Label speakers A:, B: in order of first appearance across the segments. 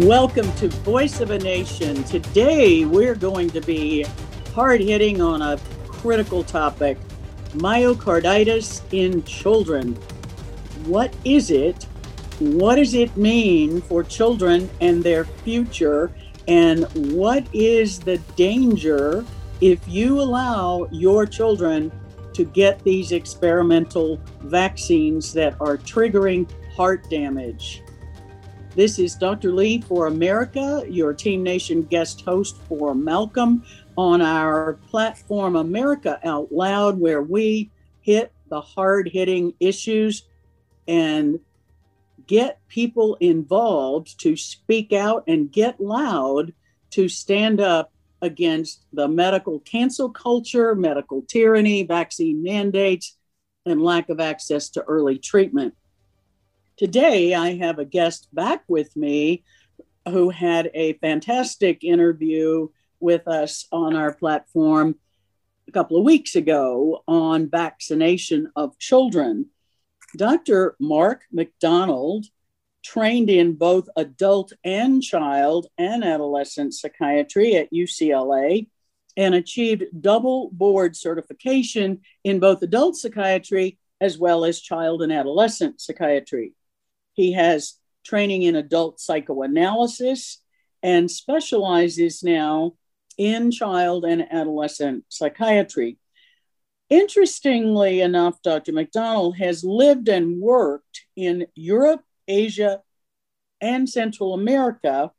A: Welcome to Voice of a Nation. Today we're going to be hard hitting on a critical topic myocarditis in children. What is it? What does it mean for children and their future? And what is the danger if you allow your children to get these experimental vaccines that are triggering heart damage? This is Dr. Lee for America, your Team Nation guest host for Malcolm on our platform America Out Loud, where we hit the hard hitting issues and get people involved to speak out and get loud to stand up against the medical cancel culture, medical tyranny, vaccine mandates, and lack of access to early treatment. Today, I have a guest back with me who had a fantastic interview with us on our platform a couple of weeks ago on vaccination of children. Dr. Mark McDonald trained in both adult and child and adolescent psychiatry at UCLA and achieved double board certification in both adult psychiatry as well as child and adolescent psychiatry. He has training in adult psychoanalysis and specializes now in child and adolescent psychiatry. Interestingly enough, Dr. McDonald has lived and worked in Europe, Asia, and Central America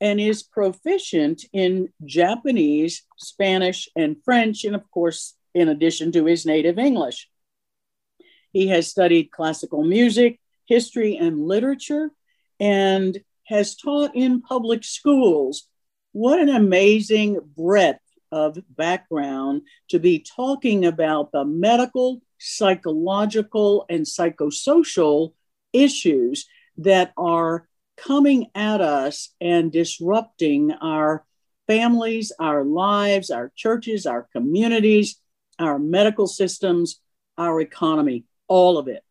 A: and is proficient in Japanese, Spanish, and French, and of course, in addition to his native English. He has studied classical music, history and literature and has taught in public schools. What an amazing breadth of background to be talking about the medical, psychological, and psychosocial issues that are coming at us and disrupting our families, our lives, our churches, our communities, our medical systems, our economy, all of it.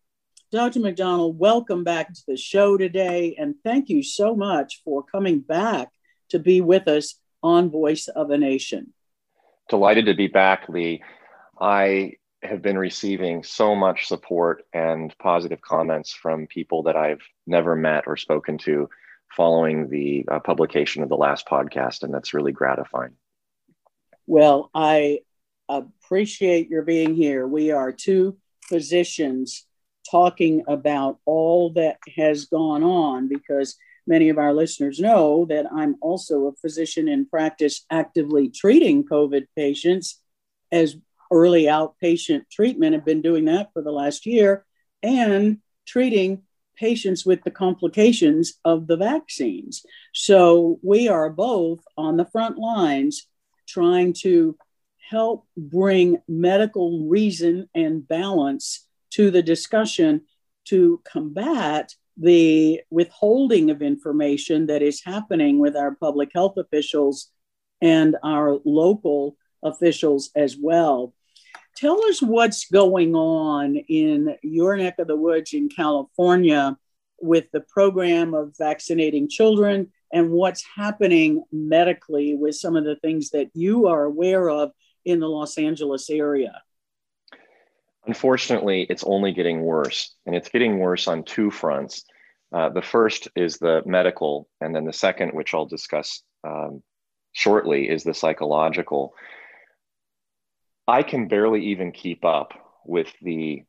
A: Dr. McDonald, welcome back to the show today. And thank you so much for coming back to be with us on Voice of a Nation.
B: Delighted to be back, Lee. I have been receiving so much support and positive comments from people that I've never met or spoken to following the uh, publication of the last podcast, and that's really gratifying.
A: Well, I appreciate your being here. We are two physicians talking about all that has gone on because many of our listeners know that I'm also a physician in practice actively treating COVID patients as early outpatient treatment. I've been doing that for the last year and treating patients with the complications of the vaccines. So we are both on the front lines trying to help bring medical reason and balance to the discussion to combat the withholding of information that is happening with our public health officials and our local officials as well. Tell us what's going on in your neck of the woods in California with the program of vaccinating children and what's happening medically with some of the things that you are aware of in the Los Angeles area.
B: Unfortunately, it's only getting worse, and it's getting worse on two fronts. Uh, the first is the medical, and then the second, which I'll discuss um, shortly, is the psychological. I can barely even keep up with the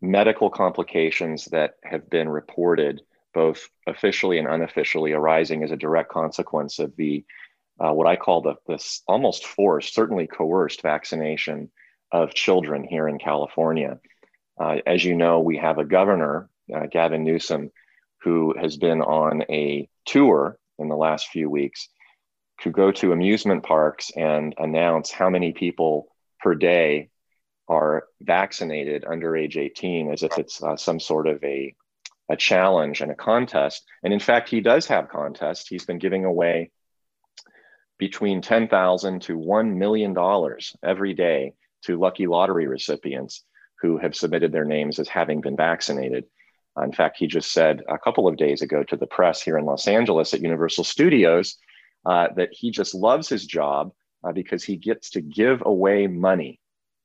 B: medical complications that have been reported, both officially and unofficially, arising as a direct consequence of the uh, what I call the this almost forced, certainly coerced vaccination of children here in California. Uh, as you know, we have a governor, uh, Gavin Newsom, who has been on a tour in the last few weeks to go to amusement parks and announce how many people per day are vaccinated under age 18 as if it's uh, some sort of a, a challenge and a contest. And in fact, he does have contests. He's been giving away between 10,000 to $1 million every day to lucky lottery recipients who have submitted their names as having been vaccinated. Uh, in fact, he just said a couple of days ago to the press here in Los Angeles at Universal Studios uh, that he just loves his job uh, because he gets to give away money.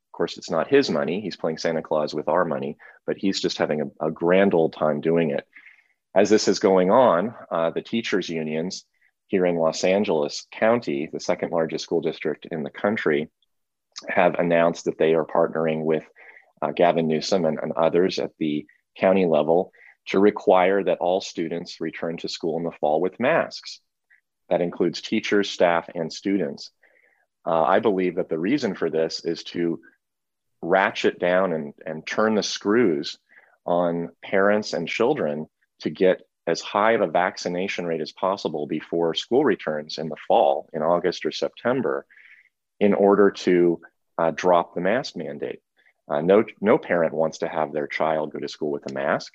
B: Of course, it's not his money. He's playing Santa Claus with our money, but he's just having a, a grand old time doing it. As this is going on, uh, the teachers' unions here in Los Angeles County, the second largest school district in the country, have announced that they are partnering with uh, Gavin Newsom and, and others at the county level to require that all students return to school in the fall with masks. That includes teachers, staff, and students. Uh, I believe that the reason for this is to ratchet down and, and turn the screws on parents and children to get as high of a vaccination rate as possible before school returns in the fall, in August or September, in order to uh, drop the mask mandate. Uh, no, no parent wants to have their child go to school with a mask.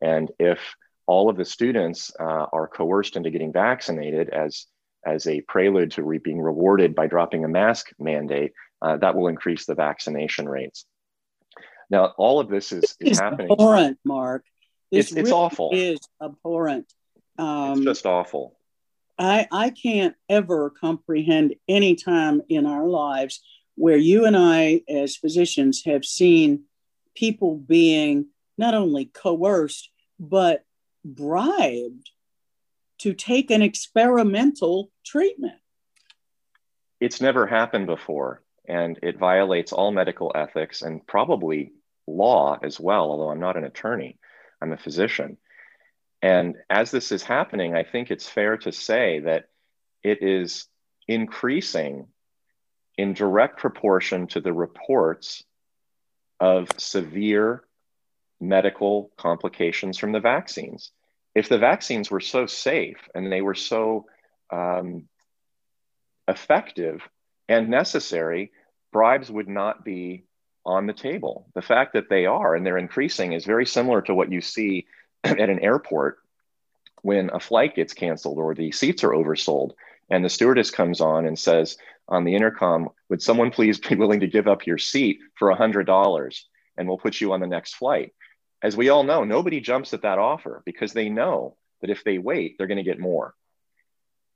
B: And if all of the students uh, are coerced into getting vaccinated as, as a prelude to re- being rewarded by dropping a mask mandate, uh, that will increase the vaccination rates. Now, all of this is, is,
A: is
B: happening.
A: Abhorrent, Mark.
B: This it's, it's really awful.
A: Is abhorrent.
B: Um, it's just awful.
A: I I can't ever comprehend any time in our lives where you and I, as physicians, have seen people being not only coerced but bribed to take an experimental treatment.
B: It's never happened before, and it violates all medical ethics and probably law as well, although I'm not an attorney. I'm a physician. And as this is happening, I think it's fair to say that it is increasing in direct proportion to the reports of severe medical complications from the vaccines. If the vaccines were so safe and they were so um, effective and necessary, bribes would not be on the table. The fact that they are and they're increasing is very similar to what you see at an airport when a flight gets canceled or the seats are oversold and the stewardess comes on and says on the intercom, Would someone please be willing to give up your seat for $100 and we'll put you on the next flight? As we all know, nobody jumps at that offer because they know that if they wait, they're going to get more.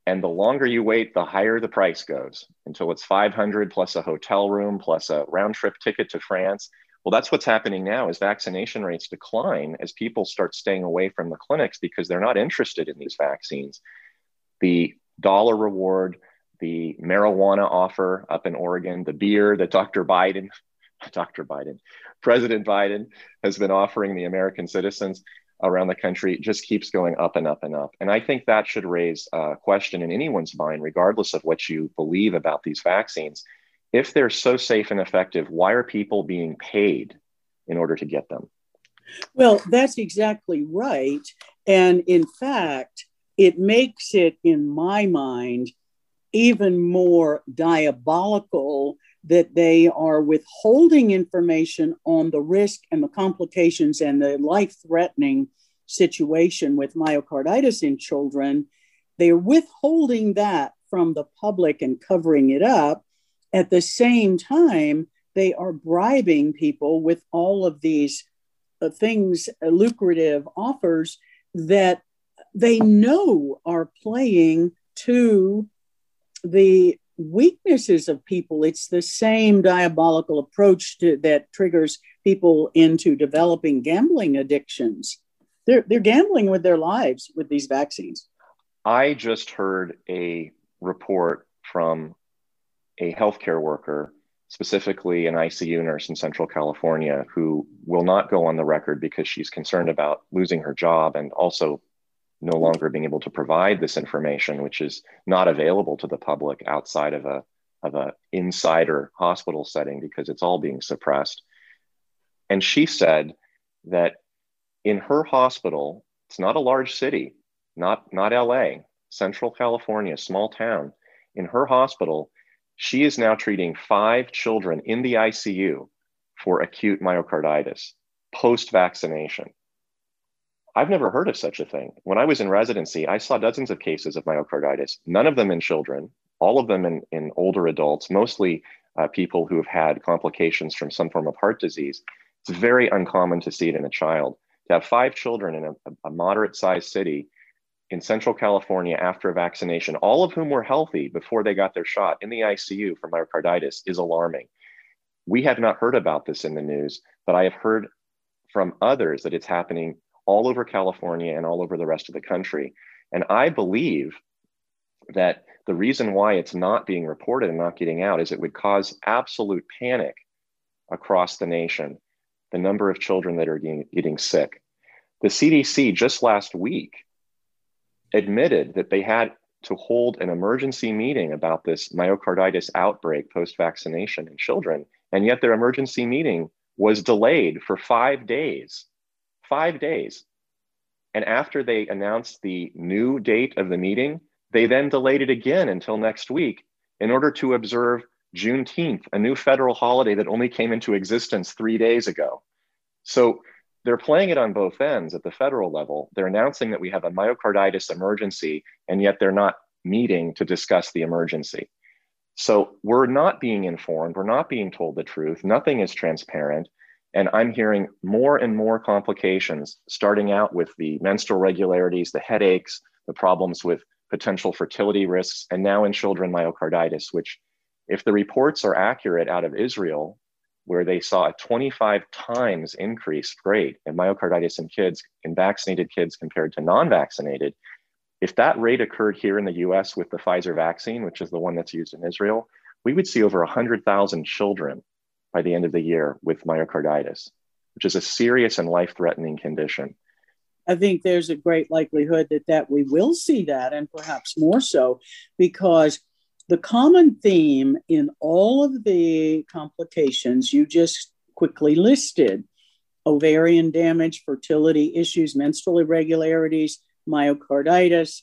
B: And the longer you wait, the higher the price goes until it's 500 plus a hotel room plus a round trip ticket to France. Well, that's what's happening now as vaccination rates decline as people start staying away from the clinics because they're not interested in these vaccines. The dollar reward, the marijuana offer up in Oregon, the beer that Dr. Biden, Dr. Biden, President Biden has been offering the American citizens around the country just keeps going up and up and up. And I think that should raise a question in anyone's mind, regardless of what you believe about these vaccines. If they're so safe and effective, why are people being paid in order to get them?
A: Well, that's exactly right. And in fact, it makes it, in my mind, even more diabolical that they are withholding information on the risk and the complications and the life threatening situation with myocarditis in children. They're withholding that from the public and covering it up. At the same time, they are bribing people with all of these uh, things, uh, lucrative offers that they know are playing to the weaknesses of people. It's the same diabolical approach to, that triggers people into developing gambling addictions. They're, they're gambling with their lives with these vaccines.
B: I just heard a report from a healthcare worker, specifically an ICU nurse in Central California, who will not go on the record because she's concerned about losing her job and also no longer being able to provide this information, which is not available to the public outside of a of a insider hospital setting because it's all being suppressed. And she said that in her hospital, it's not a large city, not not LA, Central California, small town, in her hospital, she is now treating five children in the ICU for acute myocarditis post vaccination. I've never heard of such a thing. When I was in residency, I saw dozens of cases of myocarditis, none of them in children, all of them in, in older adults, mostly uh, people who have had complications from some form of heart disease. It's very uncommon to see it in a child. To have five children in a, a moderate sized city in Central California after a vaccination, all of whom were healthy before they got their shot in the ICU for myocarditis, is alarming. We have not heard about this in the news, but I have heard from others that it's happening all over California and all over the rest of the country. And I believe that the reason why it's not being reported and not getting out is it would cause absolute panic across the nation, the number of children that are getting, getting sick. The CDC just last week admitted that they had to hold an emergency meeting about this myocarditis outbreak post vaccination in children. And yet their emergency meeting was delayed for five days. Five days. And after they announced the new date of the meeting, they then delayed it again until next week in order to observe Juneteenth, a new federal holiday that only came into existence three days ago. So they're playing it on both ends at the federal level. They're announcing that we have a myocarditis emergency, and yet they're not meeting to discuss the emergency. So we're not being informed, we're not being told the truth, nothing is transparent. And I'm hearing more and more complications, starting out with the menstrual regularities, the headaches, the problems with potential fertility risks, and now in children, myocarditis, which, if the reports are accurate out of Israel, where they saw a 25 times increased rate in myocarditis in kids, in vaccinated kids compared to non vaccinated, if that rate occurred here in the US with the Pfizer vaccine, which is the one that's used in Israel, we would see over 100,000 children by the end of the year with myocarditis, which is a serious and life threatening condition.
A: I think there's a great likelihood that that we will see that, and perhaps more so, because the common theme in all of the complications you just quickly listed ovarian damage, fertility issues, menstrual irregularities, myocarditis,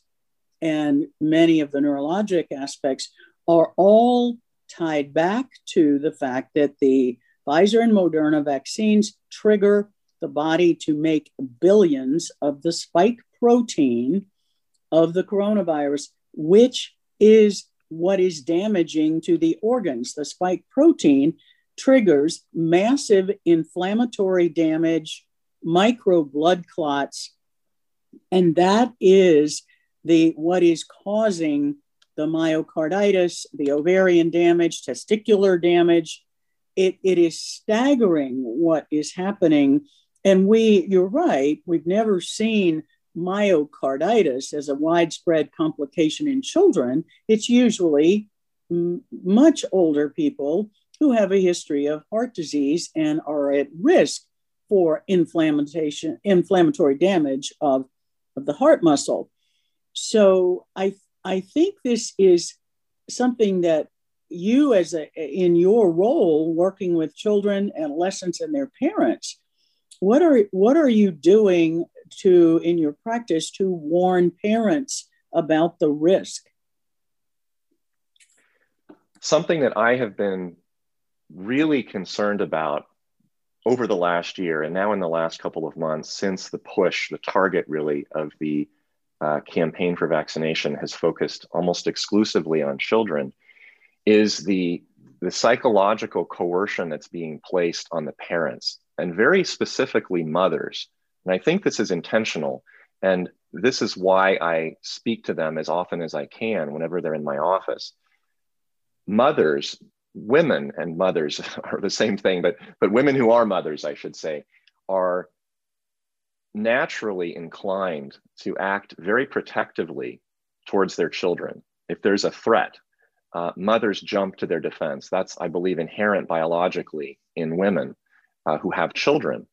A: and many of the neurologic aspects are all tied back to the fact that the Pfizer and Moderna vaccines trigger the body to make billions of the spike protein of the coronavirus, which is what is damaging to the organs. The spike protein triggers massive inflammatory damage, micro blood clots, and that is the what is causing the myocarditis, the ovarian damage, testicular damage. It, it is staggering what is happening and we, you're right, we've never seen myocarditis as a widespread complication in children. It's usually m- much older people who have a history of heart disease and are at risk for inflammation, inflammatory damage of, of the heart muscle. So I, I think this is something that you as a, in your role working with children, adolescents, and their parents what are what are you doing to in your practice to warn parents about the risk
B: something that i have been really concerned about over the last year and now in the last couple of months since the push the target really of the uh, campaign for vaccination has focused almost exclusively on children is the the psychological coercion that's being placed on the parents and very specifically mothers. And I think this is intentional. And this is why I speak to them as often as I can whenever they're in my office. Mothers, women and mothers are the same thing, but, but women who are mothers, I should say, are naturally inclined to act very protectively towards their children. If there's a threat, uh, mothers jump to their defense. That's, I believe, inherent biologically in women uh, who have children.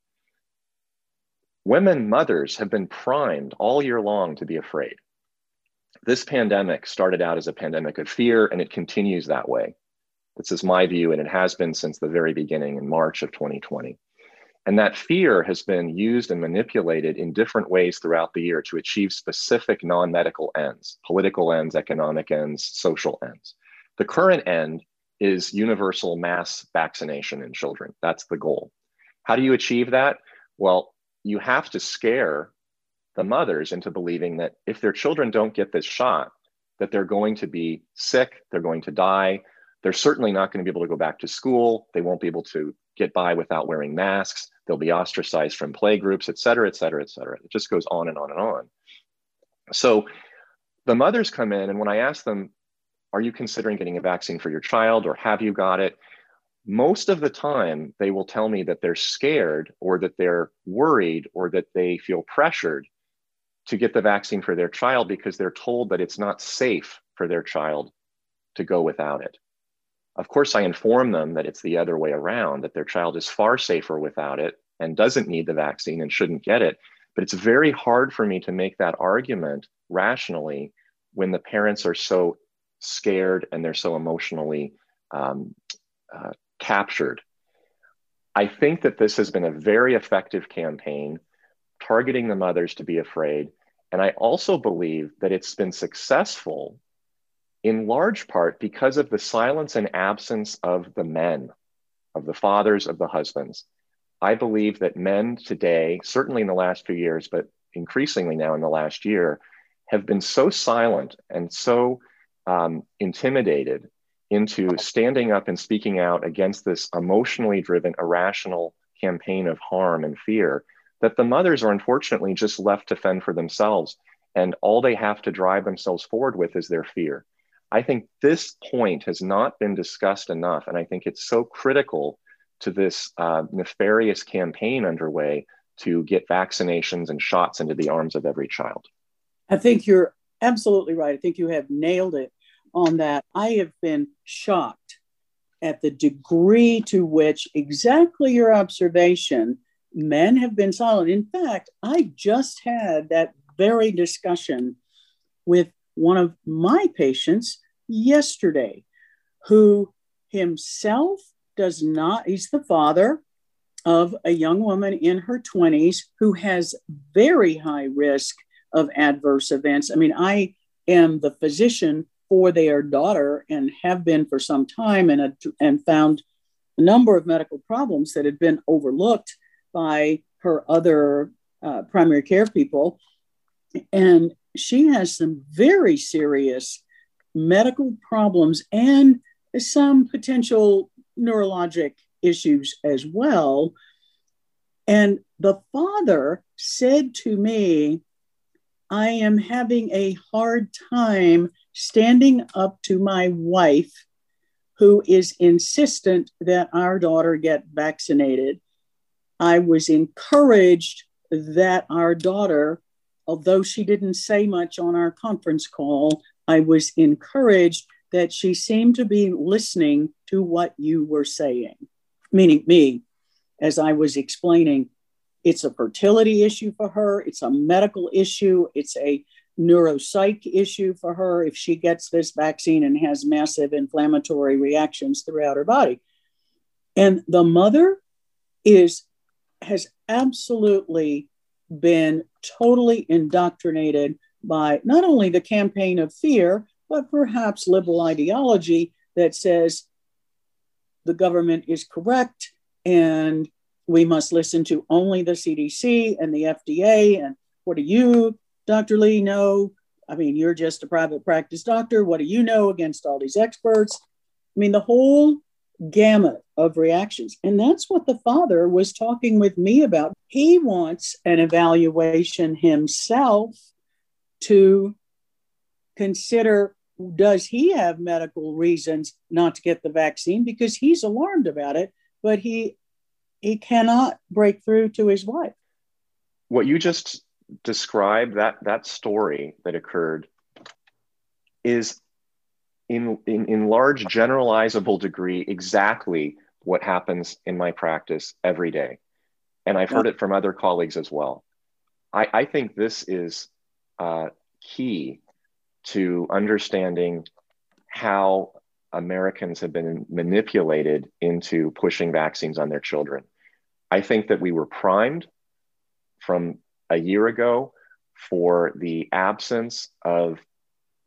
B: Women mothers have been primed all year long to be afraid. This pandemic started out as a pandemic of fear, and it continues that way. This is my view, and it has been since the very beginning in March of 2020. And that fear has been used and manipulated in different ways throughout the year to achieve specific non medical ends, political ends, economic ends, social ends. The current end is universal mass vaccination in children. That's the goal. How do you achieve that? Well, you have to scare the mothers into believing that if their children don't get this shot, that they're going to be sick, they're going to die, they're certainly not going to be able to go back to school, they won't be able to get by without wearing masks, they'll be ostracized from play groups, et cetera, et cetera, et cetera. It just goes on and on and on. So the mothers come in, and when I ask them, Are you considering getting a vaccine for your child or have you got it? Most of the time, they will tell me that they're scared or that they're worried or that they feel pressured to get the vaccine for their child because they're told that it's not safe for their child to go without it. Of course, I inform them that it's the other way around, that their child is far safer without it and doesn't need the vaccine and shouldn't get it. But it's very hard for me to make that argument rationally when the parents are so scared and they're so emotionally um, uh, captured. I think that this has been a very effective campaign targeting the mothers to be afraid. And I also believe that it's been successful in large part because of the silence and absence of the men, of the fathers, of the husbands. I believe that men today, certainly in the last few years, but increasingly now in the last year, have been so silent and so um, intimidated into standing up and speaking out against this emotionally driven, irrational campaign of harm and fear that the mothers are unfortunately just left to fend for themselves. And all they have to drive themselves forward with is their fear. I think this point has not been discussed enough. And I think it's so critical to this uh, nefarious campaign underway to get vaccinations and shots into the arms of every child.
A: I think you're absolutely right. I think you have nailed it on that. I have been shocked at the degree to which exactly your observation men have been silent. In fact, I just had that very discussion with one of my patients yesterday who himself does not, he's the father of a young woman in her 20s who has very high risk of adverse events. I mean, I am the physician for their daughter and have been for some time and, a, and found a number of medical problems that had been overlooked by her other uh, primary care people. And she has some very serious medical problems and some potential neurologic issues as well. And the father said to me, I am having a hard time standing up to my wife, who is insistent that our daughter get vaccinated. I was encouraged that our daughter, although she didn't say much on our conference call, I was encouraged that she seemed to be listening to what you were saying, meaning me, as I was explaining. It's a fertility issue for her, it's a medical issue, it's a neuropsych issue for her if she gets this vaccine and has massive inflammatory reactions throughout her body. And the mother is has absolutely been totally indoctrinated by not only the campaign of fear, but perhaps liberal ideology that says the government is correct and we must listen to only the CDC and the FDA. And what do you, Dr. Lee, no, I mean, you're just a private practice doctor. What do you know against all these experts? I mean, the whole gamut of reactions. And that's what the father was talking with me about. He wants an evaluation himself to consider does he have medical reasons not to get the vaccine because he's alarmed about it but he he cannot break through to his wife
B: what you just described that that story that occurred is in, in, in large generalizable degree exactly what happens in my practice every day. And I've heard it from other colleagues as well. I, I think this is uh, key to understanding how Americans have been manipulated into pushing vaccines on their children. I think that we were primed from a year ago for the absence of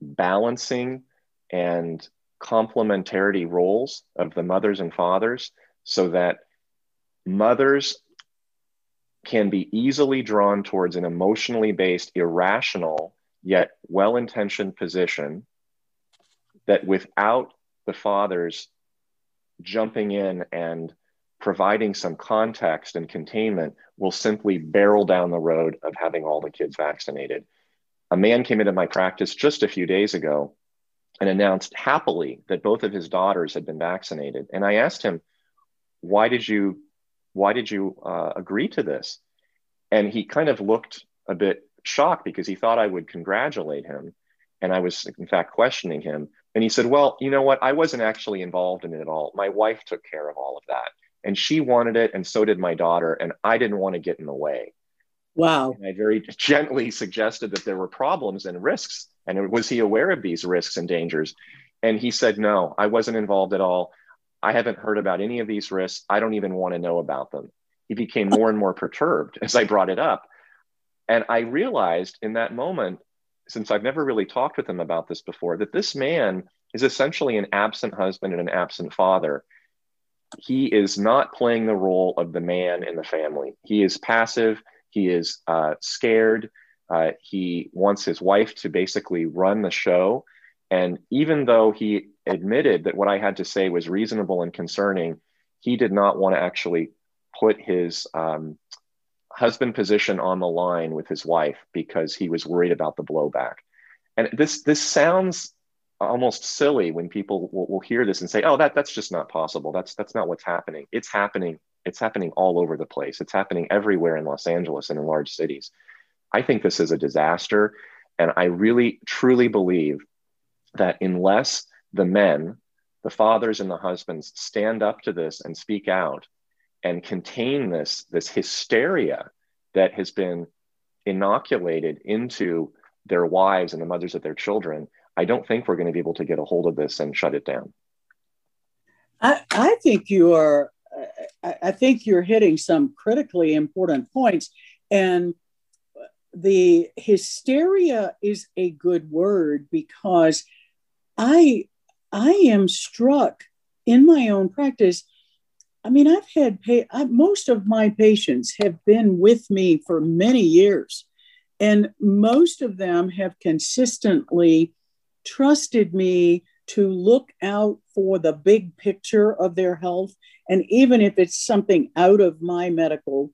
B: balancing and complementarity roles of the mothers and fathers so that mothers can be easily drawn towards an emotionally based, irrational, yet well intentioned position that without the fathers jumping in and providing some context and containment will simply barrel down the road of having all the kids vaccinated. A man came into my practice just a few days ago and announced happily that both of his daughters had been vaccinated. And I asked him, "Why did you, why did you uh, agree to this?" And he kind of looked a bit shocked because he thought I would congratulate him, and I was in fact questioning him. And he said, "Well, you know what? I wasn't actually involved in it at all. My wife took care of all of that, and she wanted it, and so did my daughter, and I didn't want to get in the way."
A: Wow.
B: And I very gently suggested that there were problems and risks and was he aware of these risks and dangers? And he said, No, I wasn't involved at all. I haven't heard about any of these risks. I don't even want to know about them. He became more and more perturbed as I brought it up. And I realized in that moment, since I've never really talked with him about this before, that this man is essentially an absent husband and an absent father. He is not playing the role of the man in the family. He is passive. He is uh, scared. Uh, he wants his wife to basically run the show. And even though he admitted that what I had to say was reasonable and concerning, he did not want to actually put his um, husband position on the line with his wife because he was worried about the blowback. And this this sounds almost silly when people will, will hear this and say, "Oh, that that's just not possible. That's that's not what's happening." It's happening. It's happening all over the place. It's happening everywhere in Los Angeles and in large cities. I think this is a disaster. And I really, truly believe that unless the men, the fathers and the husbands stand up to this and speak out and contain this, this hysteria that has been inoculated into their wives and the mothers of their children, I don't think we're going to be able to get a hold of this and shut it down.
A: I, I think you are. I think you're hitting some critically important points, and the hysteria is a good word because I I am struck in my own practice. I mean, I've had pay, I, most of my patients have been with me for many years, and most of them have consistently trusted me to look out for the big picture of their health. And even if it's something out of my medical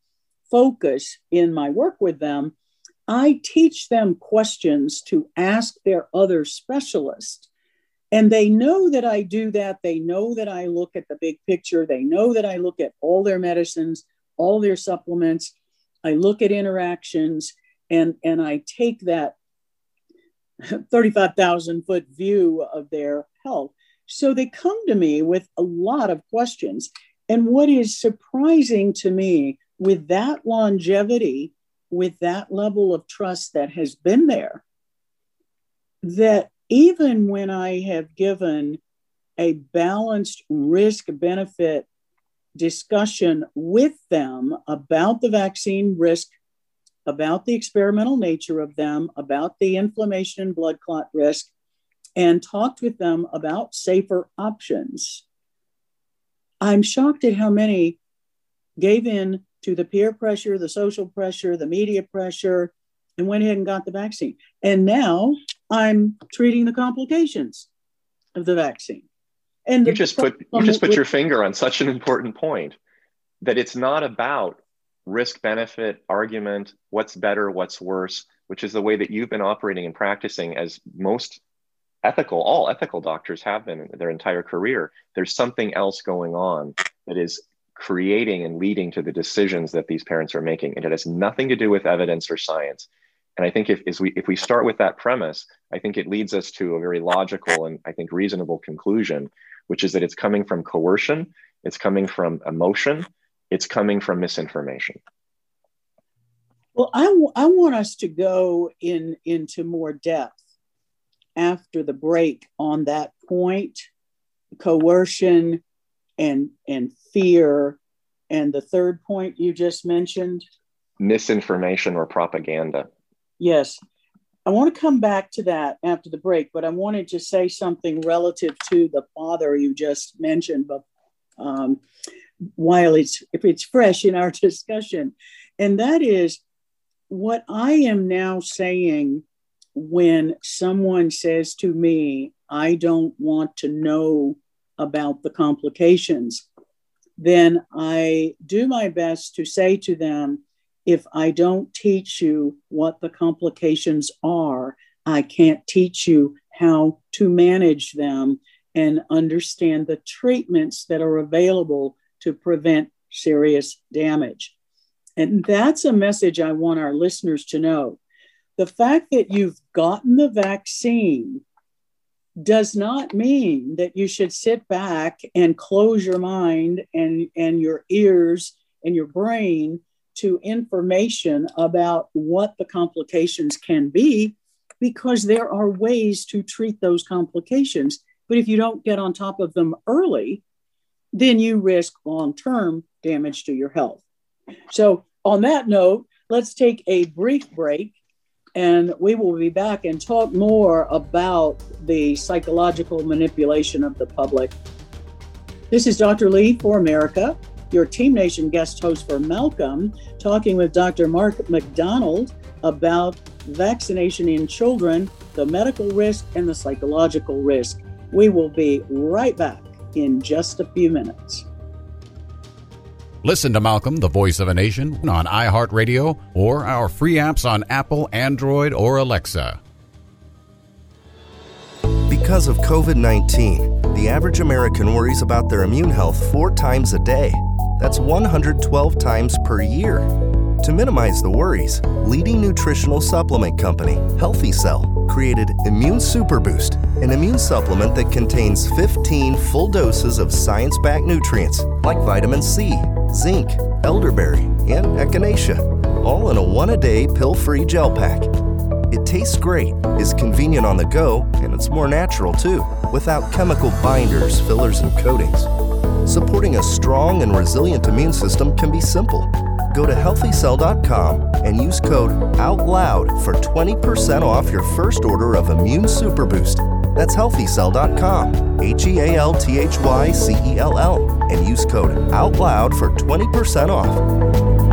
A: focus in my work with them, I teach them questions to ask their other specialist. And they know that I do that. They know that I look at the big picture. They know that I look at all their medicines, all their supplements. I look at interactions and, and I take that 35,000 foot view of their health. So they come to me with a lot of questions. And what is surprising to me with that longevity with that level of trust that has been there that even when I have given a balanced risk benefit discussion with them about the vaccine risk, about the experimental nature of them, about the inflammation and blood clot risk, and talked with them about safer options. I'm shocked at how many gave in to the peer pressure, the social pressure, the media pressure, and went ahead and got the vaccine. And now I'm treating the complications of the vaccine.
B: And you just put you just put with, your finger on such an important point that it's not about risk benefit argument, what's better, what's worse, which is the way that you've been operating and practicing as most ethical, all ethical doctors have been their entire career. There's something else going on that is creating and leading to the decisions that these parents are making. And it has nothing to do with evidence or science. And I think if, we, if we start with that premise, I think it leads us to a very logical and I think reasonable conclusion, which is that it's coming from coercion, it's coming from emotion, it's coming from misinformation.
A: Well, I, w- I want us to go in into more depth after the break on that point coercion and and fear and the third point you just mentioned?
B: Misinformation or propaganda.
A: Yes. I want to come back to that after the break, but I wanted to say something relative to the father you just mentioned, but um, while it's if it's fresh in our discussion, and that is what I am now saying when someone says to me, I don't want to know about the complications, then I do my best to say to them, if I don't teach you what the complications are, I can't teach you how to manage them and understand the treatments that are available to prevent serious damage. And that's a message I want our listeners to know. The fact that you've gotten the vaccine does not mean that you should sit back and close your mind and, and your ears and your brain to information about what the complications can be, because there are ways to treat those complications. But if you don't get on top of them early, then you risk long term damage to your health. So, on that note, let's take a brief break and we will be back and talk more about the psychological manipulation of the public. This is Dr. Lee for America, your Team Nation guest host for Malcolm, talking with Dr. Mark McDonald about vaccination in children, the medical risk, and the psychological risk. We will be right back in just a few minutes.
C: Listen to Malcolm, the voice of a nation, on iHeartRadio or our free apps on Apple, Android, or Alexa.
D: Because of COVID 19, the average American worries about their immune health four times a day. That's 112 times per year. To minimize the worries, leading nutritional supplement company, Healthy Cell, created Immune Super Boost, an immune supplement that contains 15 full doses of science backed nutrients like vitamin C, zinc, elderberry, and echinacea, all in a one a day pill free gel pack. It tastes great, is convenient on the go, and it's more natural too, without chemical binders, fillers, and coatings. Supporting a strong and resilient immune system can be simple go to healthycell.com and use code OUTLOUD for 20% off your first order of Immune Super Boost. That's healthycell.com, H E A L T H Y C E L L, and use code OUTLOUD for 20% off.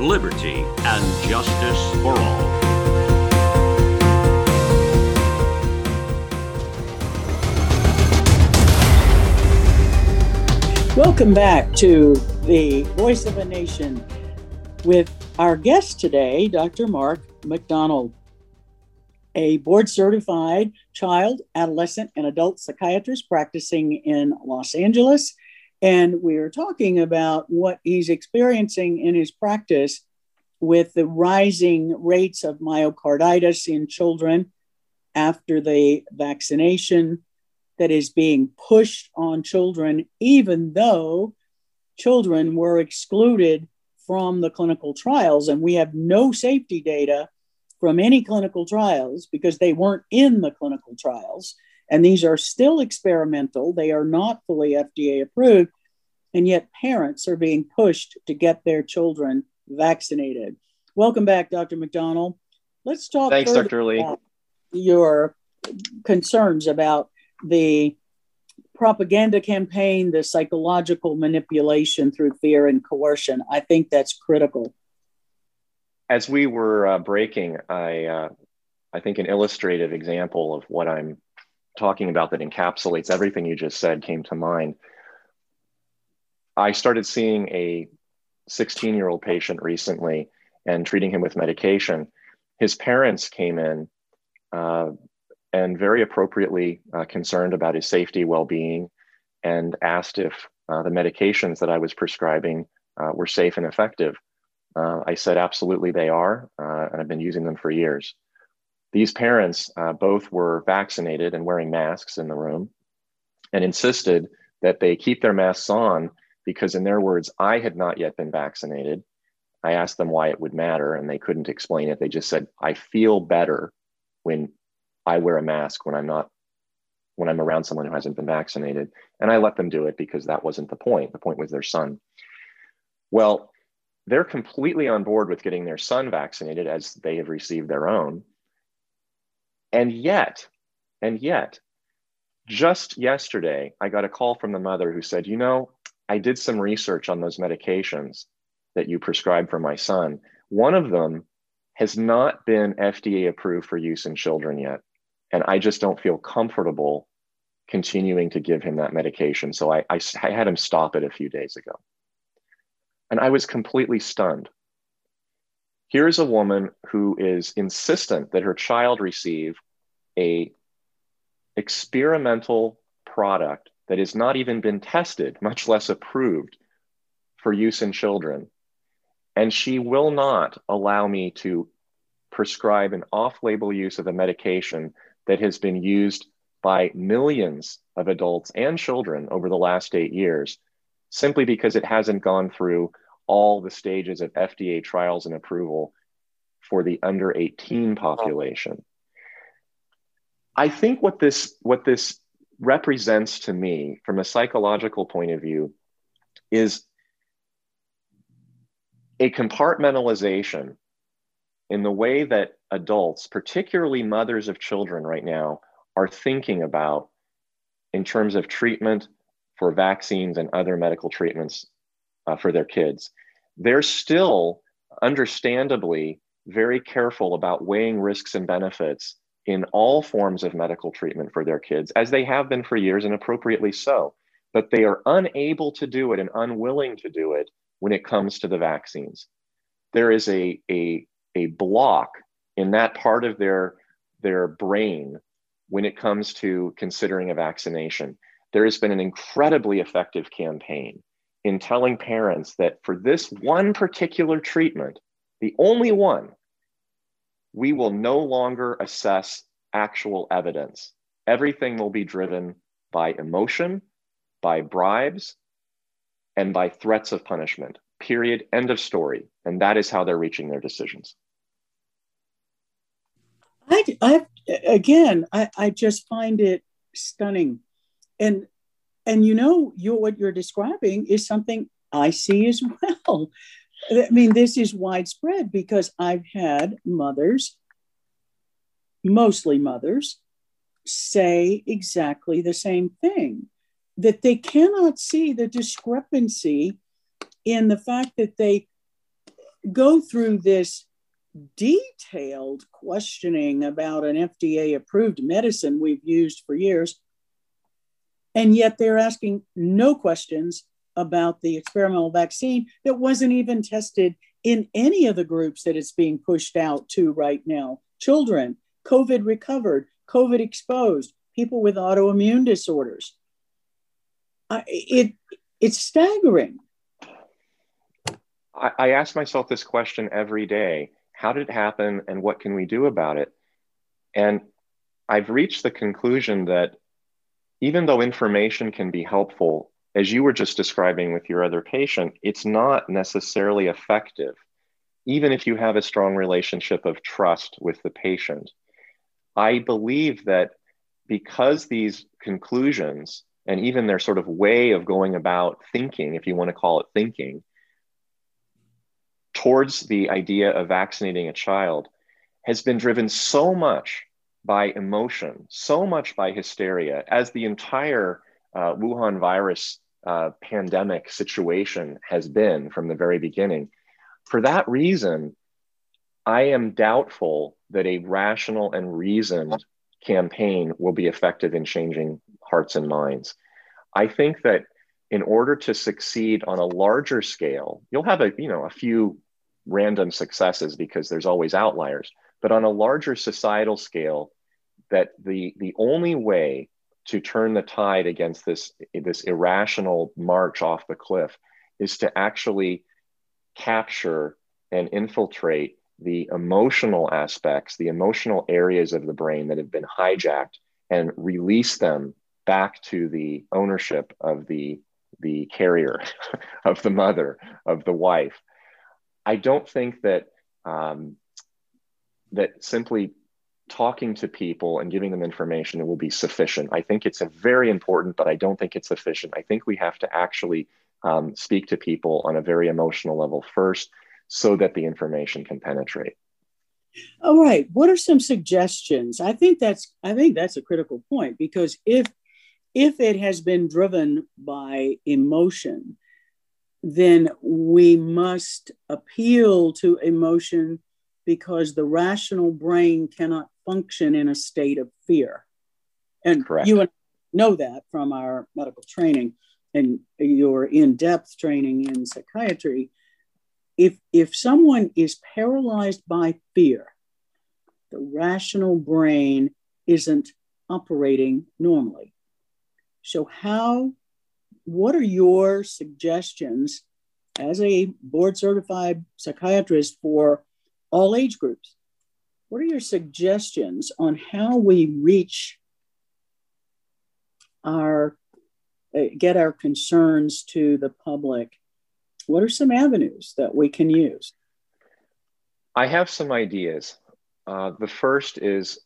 E: liberty, and justice for all.
A: Welcome back to the Voice of a Nation with our guest today, Dr. Mark McDonald, a board certified child, adolescent, and adult psychiatrist practicing in Los Angeles and we are talking about what he's experiencing in his practice with the rising rates of myocarditis in children after the vaccination that is being pushed on children, even though children were excluded from the clinical trials. And we have no safety data from any clinical trials because they weren't in the clinical trials. And these are still experimental, they are not fully FDA approved. And yet, parents are being pushed to get their children vaccinated. Welcome back, Dr. McDonald. Let's talk.
B: Thanks, Dr. Lee.
A: Your concerns about the propaganda campaign, the psychological manipulation through fear and coercion. I think that's critical.
B: As we were uh, breaking, I, uh, I think an illustrative example of what I'm talking about that encapsulates everything you just said came to mind. I started seeing a 16 year old patient recently and treating him with medication. His parents came in uh, and very appropriately uh, concerned about his safety, well being, and asked if uh, the medications that I was prescribing uh, were safe and effective. Uh, I said, absolutely, they are, uh, and I've been using them for years. These parents uh, both were vaccinated and wearing masks in the room and insisted that they keep their masks on because, in their words, I had not yet been vaccinated. I asked them why it would matter, and they couldn't explain it. They just said, I feel better when I wear a mask when I'm not when I'm around someone who hasn't been vaccinated. And I let them do it because that wasn't the point. The point was their son. Well, they're completely on board with getting their son vaccinated as they have received their own. And yet, and yet, just yesterday, I got a call from the mother who said, You know, I did some research on those medications that you prescribed for my son. One of them has not been FDA approved for use in children yet. And I just don't feel comfortable continuing to give him that medication. So I, I, I had him stop it a few days ago. And I was completely stunned. Here's a woman who is insistent that her child receive a experimental product that has not even been tested, much less approved for use in children. And she will not allow me to prescribe an off label use of a medication that has been used by millions of adults and children over the last eight years, simply because it hasn't gone through all the stages of FDA trials and approval for the under 18 mm-hmm. population. I think what this, what this represents to me from a psychological point of view is a compartmentalization in the way that adults, particularly mothers of children right now, are thinking about in terms of treatment for vaccines and other medical treatments uh, for their kids. They're still, understandably, very careful about weighing risks and benefits in all forms of medical treatment for their kids, as they have been for years and appropriately so. But they are unable to do it and unwilling to do it when it comes to the vaccines. There is a, a, a block in that part of their, their brain when it comes to considering a vaccination. There has been an incredibly effective campaign in telling parents that for this one particular treatment, the only one, we will no longer assess actual evidence. Everything will be driven by emotion, by bribes, and by threats of punishment. Period. End of story. And that is how they're reaching their decisions.
A: I, I again, I, I just find it stunning, and and you know, you what you're describing is something I see as well. I mean, this is widespread because I've had mothers, mostly mothers, say exactly the same thing that they cannot see the discrepancy in the fact that they go through this detailed questioning about an FDA approved medicine we've used for years. And yet they're asking no questions about the experimental vaccine that wasn't even tested in any of the groups that it's being pushed out to right now children, COVID recovered, COVID exposed, people with autoimmune disorders. I, it, it's staggering.
B: I, I ask myself this question every day how did it happen and what can we do about it? And I've reached the conclusion that even though information can be helpful, as you were just describing with your other patient, it's not necessarily effective, even if you have a strong relationship of trust with the patient. I believe that because these conclusions and even their sort of way of going about thinking, if you want to call it thinking, towards the idea of vaccinating a child has been driven so much by emotion, so much by hysteria, as the entire uh, Wuhan virus uh, pandemic situation has been from the very beginning. For that reason, I am doubtful that a rational and reasoned campaign will be effective in changing hearts and minds. I think that in order to succeed on a larger scale, you'll have a you know a few random successes because there's always outliers. But on a larger societal scale, that the the only way to turn the tide against this this irrational march off the cliff is to actually capture and infiltrate the emotional aspects, the emotional areas of the brain that have been hijacked and release them back to the ownership of the the carrier of the mother of the wife. I don't think that um, that simply talking to people and giving them information will be sufficient. I think it's a very important but i don't think it's sufficient. I think we have to actually um, speak to people on a very emotional level first so that the information can penetrate.
A: All right. What are some suggestions? I think that's i think that's a critical point because if if it has been driven by emotion then we must appeal to emotion because the rational brain cannot function in a state of fear. And Correct. you know that from our medical training and your in-depth training in psychiatry. If if someone is paralyzed by fear the rational brain isn't operating normally. So how what are your suggestions as a board certified psychiatrist for all age groups what are your suggestions on how we reach our uh, get our concerns to the public what are some avenues that we can use?
B: I have some ideas. Uh, the first is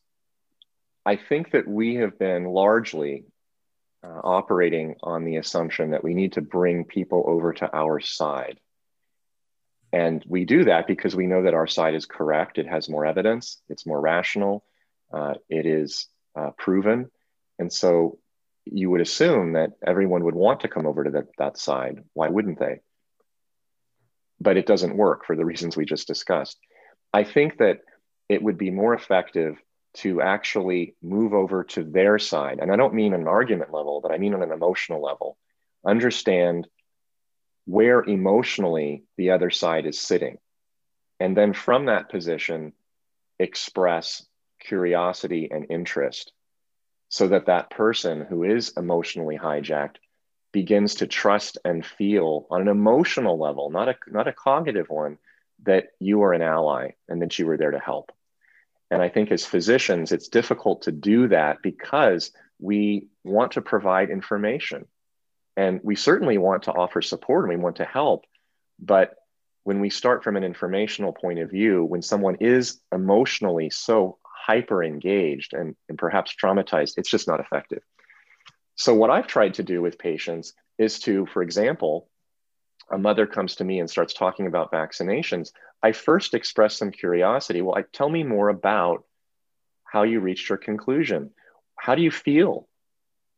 B: I think that we have been largely uh, operating on the assumption that we need to bring people over to our side. And we do that because we know that our side is correct. It has more evidence, it's more rational, uh, it is uh, proven. And so you would assume that everyone would want to come over to the, that side. Why wouldn't they? but it doesn't work for the reasons we just discussed. I think that it would be more effective to actually move over to their side. And I don't mean an argument level, but I mean on an emotional level. Understand where emotionally the other side is sitting. And then from that position, express curiosity and interest so that that person who is emotionally hijacked begins to trust and feel on an emotional level, not a, not a cognitive one, that you are an ally and that you were there to help. And I think as physicians, it's difficult to do that because we want to provide information and we certainly want to offer support and we want to help. But when we start from an informational point of view, when someone is emotionally so hyper engaged and, and perhaps traumatized, it's just not effective. So, what I've tried to do with patients is to, for example, a mother comes to me and starts talking about vaccinations. I first express some curiosity. Well, I, tell me more about how you reached your conclusion. How do you feel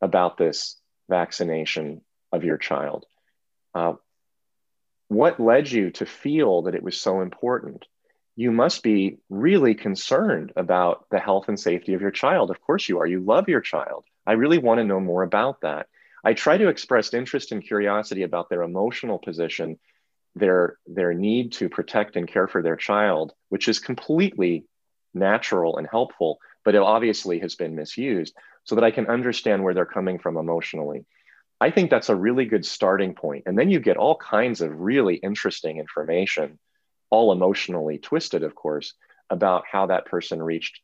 B: about this vaccination of your child? Uh, what led you to feel that it was so important? You must be really concerned about the health and safety of your child. Of course, you are. You love your child. I really want to know more about that. I try to express interest and curiosity about their emotional position, their, their need to protect and care for their child, which is completely natural and helpful, but it obviously has been misused, so that I can understand where they're coming from emotionally. I think that's a really good starting point. And then you get all kinds of really interesting information, all emotionally twisted, of course, about how that person reached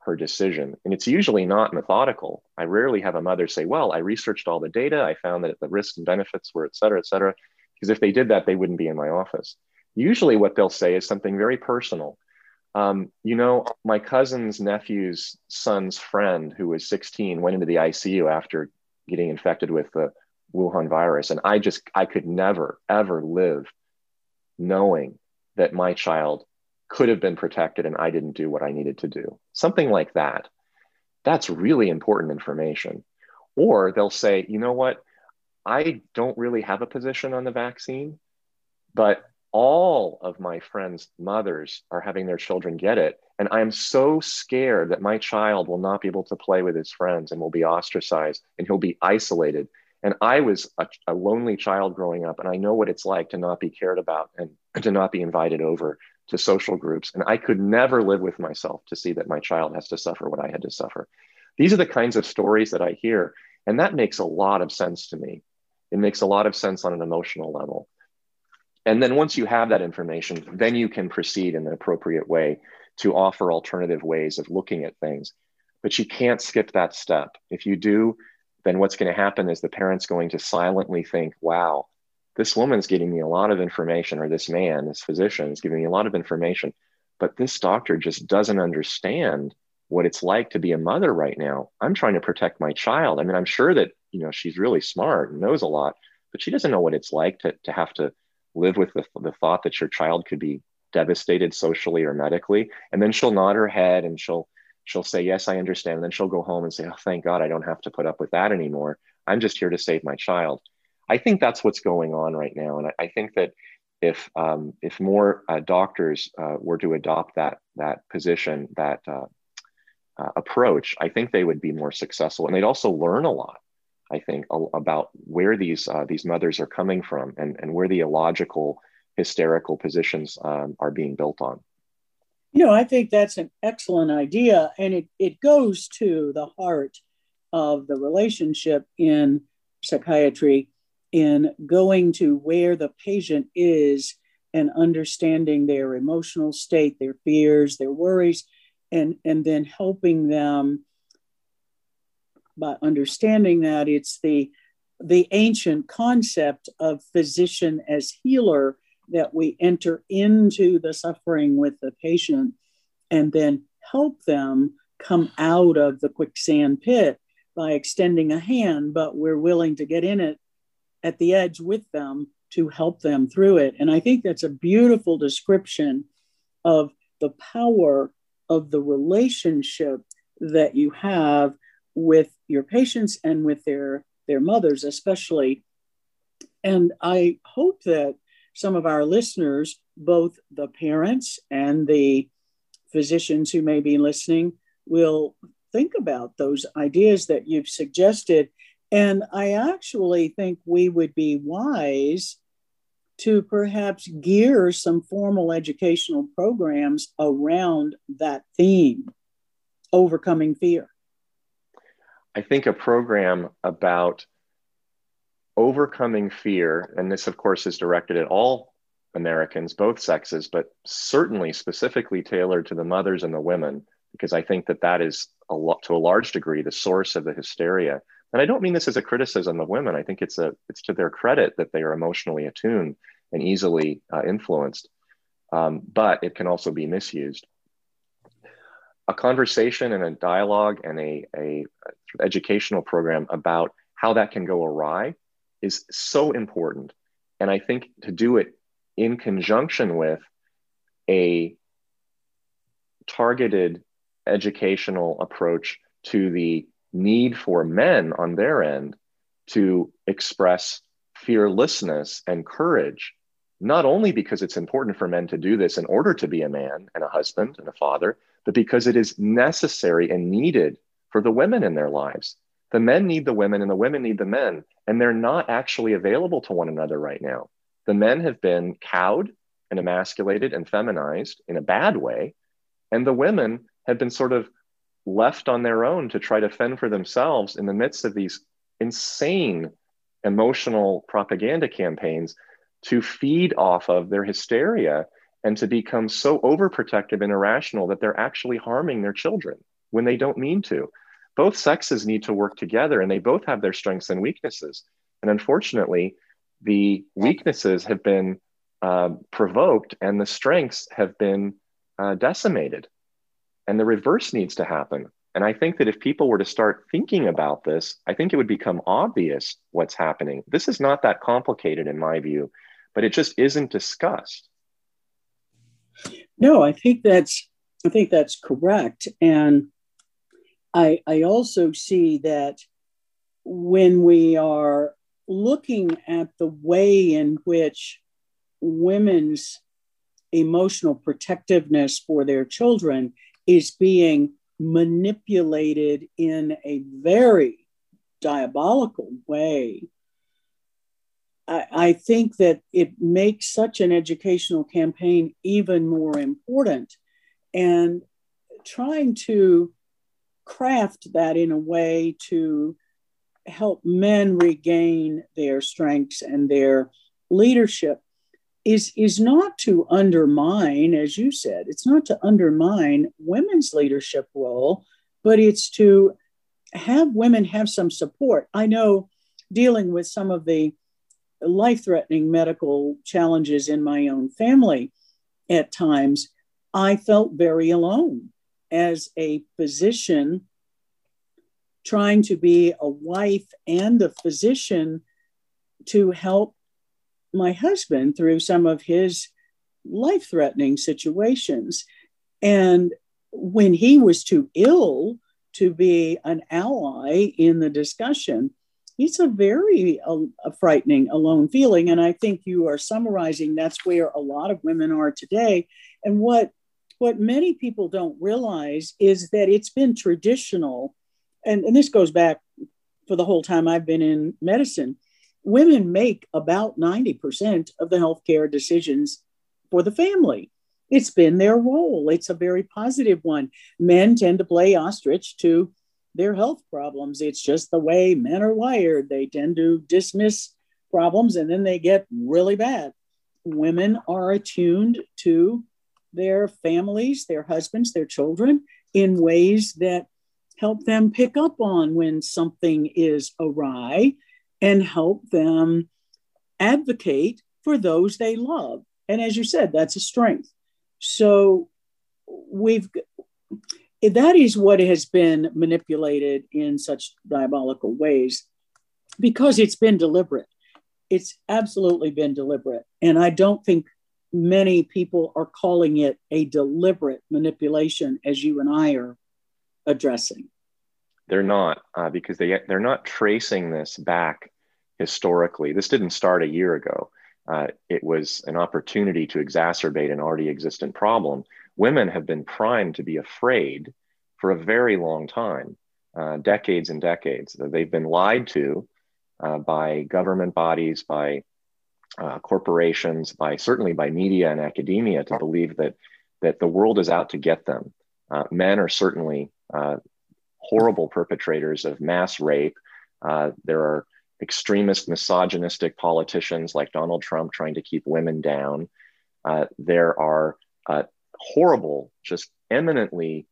B: her decision. And it's usually not methodical. I rarely have a mother say, Well, I researched all the data. I found that the risks and benefits were, et cetera, et cetera. Because if they did that, they wouldn't be in my office. Usually, what they'll say is something very personal. Um, you know, my cousin's nephew's son's friend, who was 16, went into the ICU after getting infected with the Wuhan virus. And I just, I could never, ever live knowing that my child could have been protected and I didn't do what I needed to do. Something like that. That's really important information. Or they'll say, you know what? I don't really have a position on the vaccine, but all of my friends' mothers are having their children get it. And I'm so scared that my child will not be able to play with his friends and will be ostracized and he'll be isolated. And I was a, a, lonely child growing up, and I know what it's like to not be cared about and to not be invited over to social groups. And I could never live with myself to see that my child has to suffer what I had to suffer. These are the kinds of stories that I hear. And that makes a lot of sense to me. It makes a lot of sense on an emotional level. And then once you have that information, then you can proceed in an appropriate way to offer alternative ways of looking at things. But you can't skip that step. If you do, then what's going to happen is the parent's going to silently think, wow, this woman's getting me a lot of information, or this man, this physician is giving me a lot of information, but this doctor just doesn't understand what it's like to be a mother right now. I'm trying to protect my child. I mean, I'm sure that, you know, she's really smart and knows a lot, but she doesn't know what it's like to, to have to live with the, the thought that your child could be devastated socially or medically. And then she'll nod her head and she'll she'll say, Yes, I understand. And then she'll go home and say, Oh, thank God I don't have to put up with that anymore. I'm just here to save my child. I think that's what's going on right now. And I, I think that if um, if more uh, doctors uh, were to adopt that that position, that uh, uh approach, I think they would be more successful, and they'd also learn a lot. I think about where these uh, these mothers are coming from and and where the illogical, hysterical positions um, are being built on.
A: You know, I think that's an excellent idea, and it, it goes to the heart of the relationship in psychiatry, in going to where the patient is and understanding their emotional state, their fears, their worries, and, and then helping them by understanding that it's the the ancient concept of physician as healer that we enter into the suffering with the patient and then help them come out of the quicksand pit by extending a hand, but we're willing to get in it at the edge with them to help them through it. And I think that's a beautiful description of the power of the relationship that you have with your patients and with their their mothers especially and i hope that some of our listeners, both the parents and the physicians who may be listening, will think about those ideas that you've suggested. And I actually think we would be wise to perhaps gear some formal educational programs around that theme overcoming fear.
B: I think a program about overcoming fear, and this, of course, is directed at all Americans, both sexes, but certainly specifically tailored to the mothers and the women, because I think that that is a lot, to a large degree the source of the hysteria. And I don't mean this as a criticism of women. I think it's a it's to their credit that they are emotionally attuned and easily uh, influenced, um, but it can also be misused. A conversation and a dialogue and a, a, a educational program about how that can go awry is so important. And I think to do it in conjunction with a targeted educational approach to the need for men on their end to express fearlessness and courage, not only because it's important for men to do this in order to be a man and a husband and a father, but because it is necessary and needed for the women in their lives. The men need the women and the women need the men, and they're not actually available to one another right now. The men have been cowed and emasculated and feminized in a bad way, and the women have been sort of left on their own to try to fend for themselves in the midst of these insane emotional propaganda campaigns to feed off of their hysteria and to become so overprotective and irrational that they're actually harming their children when they don't mean to both sexes need to work together and they both have their strengths and weaknesses. And unfortunately, the weaknesses have been uh, provoked and the strengths have been uh, decimated. And the reverse needs to happen. And I think that if people were to start thinking about this, I think it would become obvious what's happening. This is not that complicated in my view, but it just isn't discussed.
A: No, I think that's I think that's correct. And I, I also see that when we are looking at the way in which women's emotional protectiveness for their children is being manipulated in a very diabolical way I, I think that it makes such an educational campaign even more important. And trying to craft that in a way to help men regain their strengths and their leadership is is not to undermine as you said it's not to undermine women's leadership role but it's to have women have some support. I know dealing with some of the life threatening medical challenges in my own family at times i felt very alone as a physician trying to be a wife and a physician to help my husband through some of his life threatening situations. And when he was too ill to be an ally in the discussion, it's a very uh, a frightening, alone feeling. And I think you are summarizing that's where a lot of women are today. And what what many people don't realize is that it's been traditional, and, and this goes back for the whole time I've been in medicine women make about 90% of the healthcare decisions for the family. It's been their role. It's a very positive one. Men tend to play ostrich to their health problems. It's just the way men are wired. They tend to dismiss problems and then they get really bad. Women are attuned to their families, their husbands, their children in ways that help them pick up on when something is awry and help them advocate for those they love. And as you said, that's a strength. So we've that is what has been manipulated in such diabolical ways because it's been deliberate. It's absolutely been deliberate. And I don't think many people are calling it a deliberate manipulation as you and I are addressing.
B: They're not, uh, because they, they're not tracing this back historically. This didn't start a year ago. Uh, it was an opportunity to exacerbate an already existent problem. Women have been primed to be afraid for a very long time, uh, decades and decades. They've been lied to uh, by government bodies, by uh, corporations, by certainly by media and academia to believe that that the world is out to get them. Uh, men are certainly uh, horrible perpetrators of mass rape. there are extremist, misogynistic politicians like Donald Trump trying to keep women down. Uh, there are uh, horrible, just eminently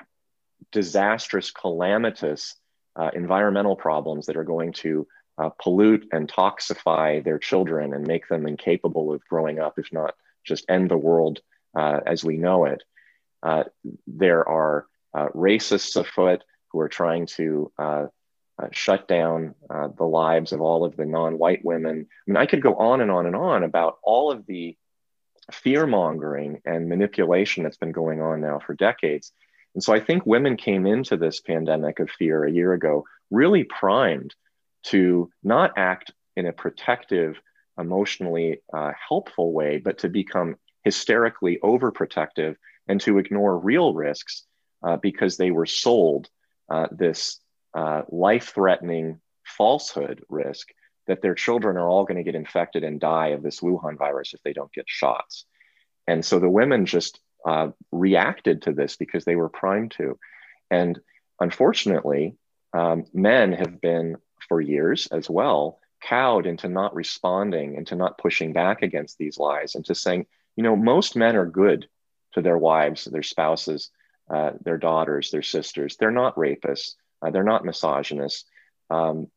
B: disastrous, calamitous uh, environmental problems that are going to uh, pollute and toxify their children and make them incapable of growing up, if not just end the world uh, as we know it. Uh, there are racists afoot who are trying to uh, shut down uh, the lives of all of the non-white women. I mean, I could go on and on and on about all of the fear mongering and manipulation that's been going on now for decades. And so I think women came into this pandemic of fear a year ago really primed to not act in a protective, emotionally uh, helpful way, but to become hysterically overprotective and to ignore real risks uh, because they were sold uh, this uh, life threatening falsehood risk that their children are all going to get infected and die of this Wuhan virus if they don't get shots. And so the women just uh, reacted to this because they were primed to. And unfortunately, um, men have been for years as well cowed into not responding, into not pushing back against these lies, and to saying, you know, most men are good to their wives, their spouses, uh, their daughters, their sisters. They're not rapists. Uh, they're not misogynists Um,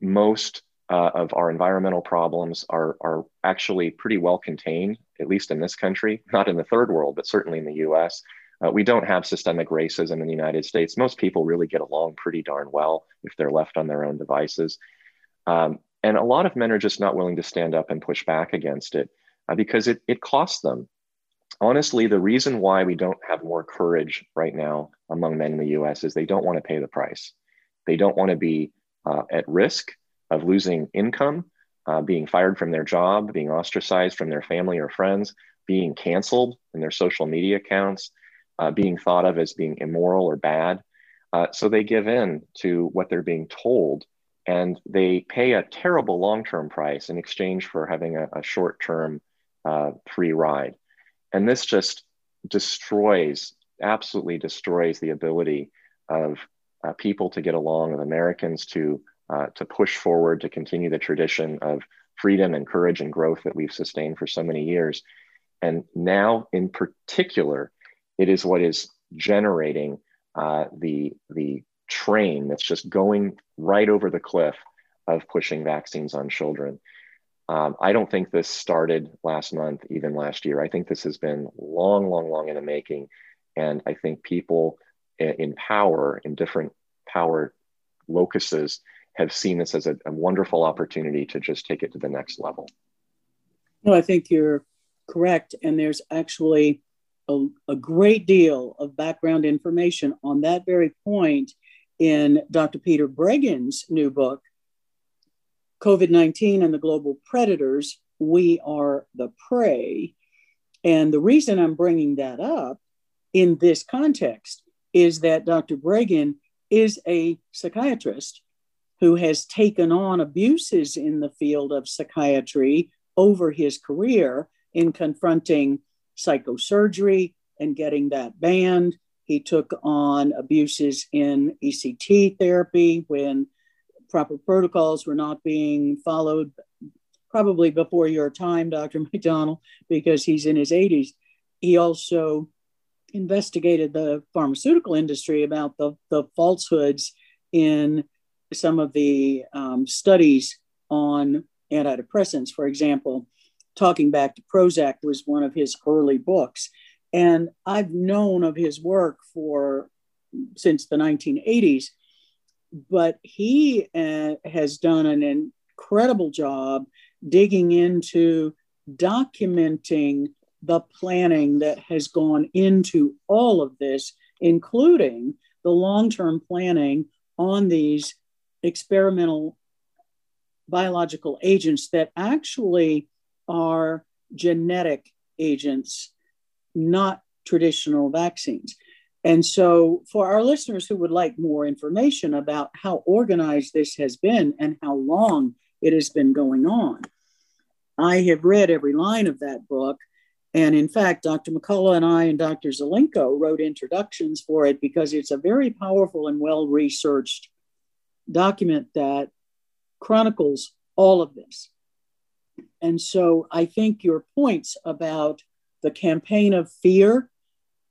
B: most uh, of our environmental problems are, are actually pretty well contained, at least in this country, not in the third world, but certainly in the US. Uh, we don't have systemic racism in the United States. Most people really get along pretty darn well if they're left on their own devices. Um, and a lot of men are just not willing to stand up and push back against it uh, because it, it costs them honestly, the reason why we don't have more courage right now among men in the US is they don't want to pay the price. They don't want to be uh, at risk of losing income, uh, being fired from their job, being ostracized from their family or friends, being canceled in their social media accounts, uh, being thought of as being immoral or bad. Uh, so they give in to what they're being told and they pay a terrible long-term price in exchange for having a, a short-term uh, free ride and this just destroys absolutely destroys the ability of uh, people to get along of americans to uh, to push forward to continue the tradition of freedom and courage and growth that we've sustained for so many years and now in particular it is what is generating uh, the the train that's just going right over the cliff of pushing vaccines on children. Um, I don't think this started last month, even last year. I think this has been long, long, long in the making. And I think people in power, in different power locuses, have seen this as a, a wonderful opportunity to just take it to the next level.
A: No, I think you're correct. And there's actually a, a great deal of background information on that very point in Dr. Peter Breggin's new book, COVID 19 and the Global Predators We Are the Prey. And the reason I'm bringing that up in this context is that Dr. Breggin is a psychiatrist who has taken on abuses in the field of psychiatry over his career in confronting psychosurgery and getting that banned. He took on abuses in ECT therapy when proper protocols were not being followed, probably before your time, Dr. McDonald, because he's in his 80s. He also investigated the pharmaceutical industry about the, the falsehoods in some of the um, studies on antidepressants. For example, Talking Back to Prozac was one of his early books. And I've known of his work for since the 1980s, but he uh, has done an incredible job digging into documenting the planning that has gone into all of this, including the long term planning on these experimental biological agents that actually are genetic agents, not traditional vaccines. And so, for our listeners who would like more information about how organized this has been and how long it has been going on, I have read every line of that book. And in fact, Dr. McCullough and I and Dr. Zelenko wrote introductions for it because it's a very powerful and well researched document that chronicles all of this. And so I think your points about the campaign of fear,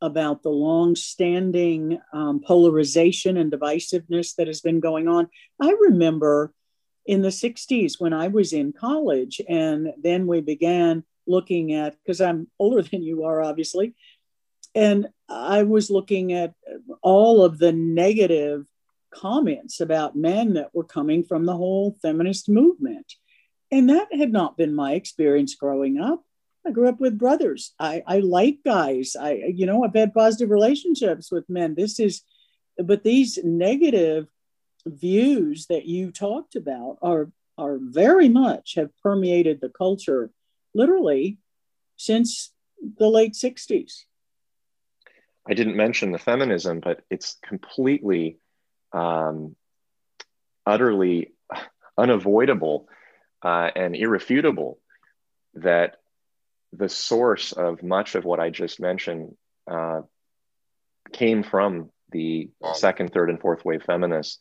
A: about the long-standing um, polarization and divisiveness that has been going on. I remember in the 60s when I was in college, and then we began looking at, because I'm older than you are, obviously, and I was looking at all of the negative comments about men that were coming from the whole feminist movement. And that had not been my experience growing up. I grew up with brothers. I, I like guys. I, you know, I've had positive relationships with men. This is, but these negative views that you talked about are are very much have permeated the culture literally since the late 60s.
B: I didn't mention the feminism, but it's completely, um, utterly unavoidable uh, and irrefutable that the source of much of what I just mentioned uh, came from the second, third, and fourth wave feminists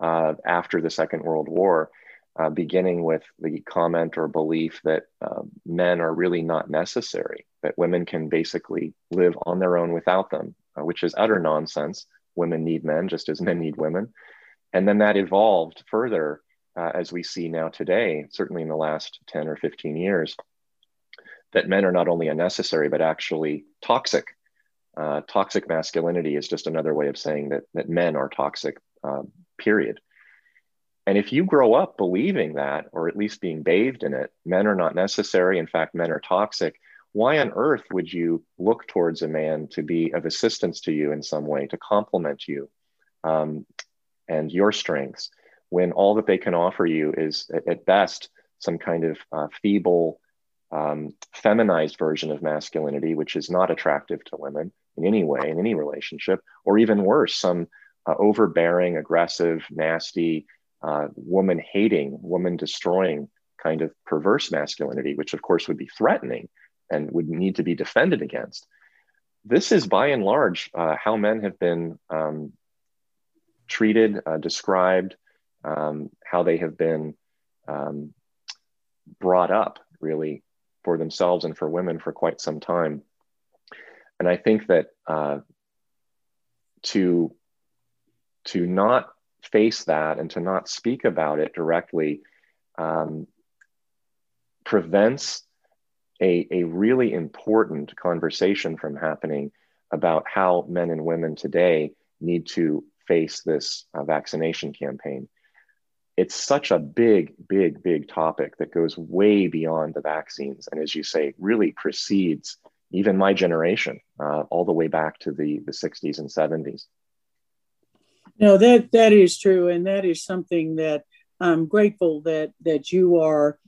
B: uh, after the Second World War, uh, beginning with the comment or belief that uh, men are really not necessary, that women can basically live on their own without them, uh, which is utter nonsense. Women need men just as men need women. And then that evolved further uh, as we see now today, certainly in the last 10 or 15 years, that men are not only unnecessary, but actually toxic. Uh, toxic masculinity is just another way of saying that, that men are toxic, uh, period. And if you grow up believing that, or at least being bathed in it, men are not necessary. In fact, men are toxic. Why on earth would you look towards a man to be of assistance to you in some way, to complement you um, and your strengths? When all that they can offer you is at best some kind of uh, feeble um, feminized version of masculinity which is not attractive to women in any way in any relationship or even worse some uh, overbearing aggressive nasty uh, woman hating, woman destroying kind of perverse masculinity, which of course would be threatening and would need to be defended against. This is by and large uh, how men have been um, treated, uh, described, um, how they have been um, brought up, really, for themselves and for women for quite some time. And I think that uh, to to not face that and to not speak about it directly um, prevents a, a really important conversation from happening about how men and women today need to face this uh, vaccination campaign. It's such a big, big, big topic that goes way beyond the vaccines. And as you say, really precedes even my generation, uh, all the way back to the, the 60s and 70s.
A: No, that that is true, and that is something that I'm grateful that that you are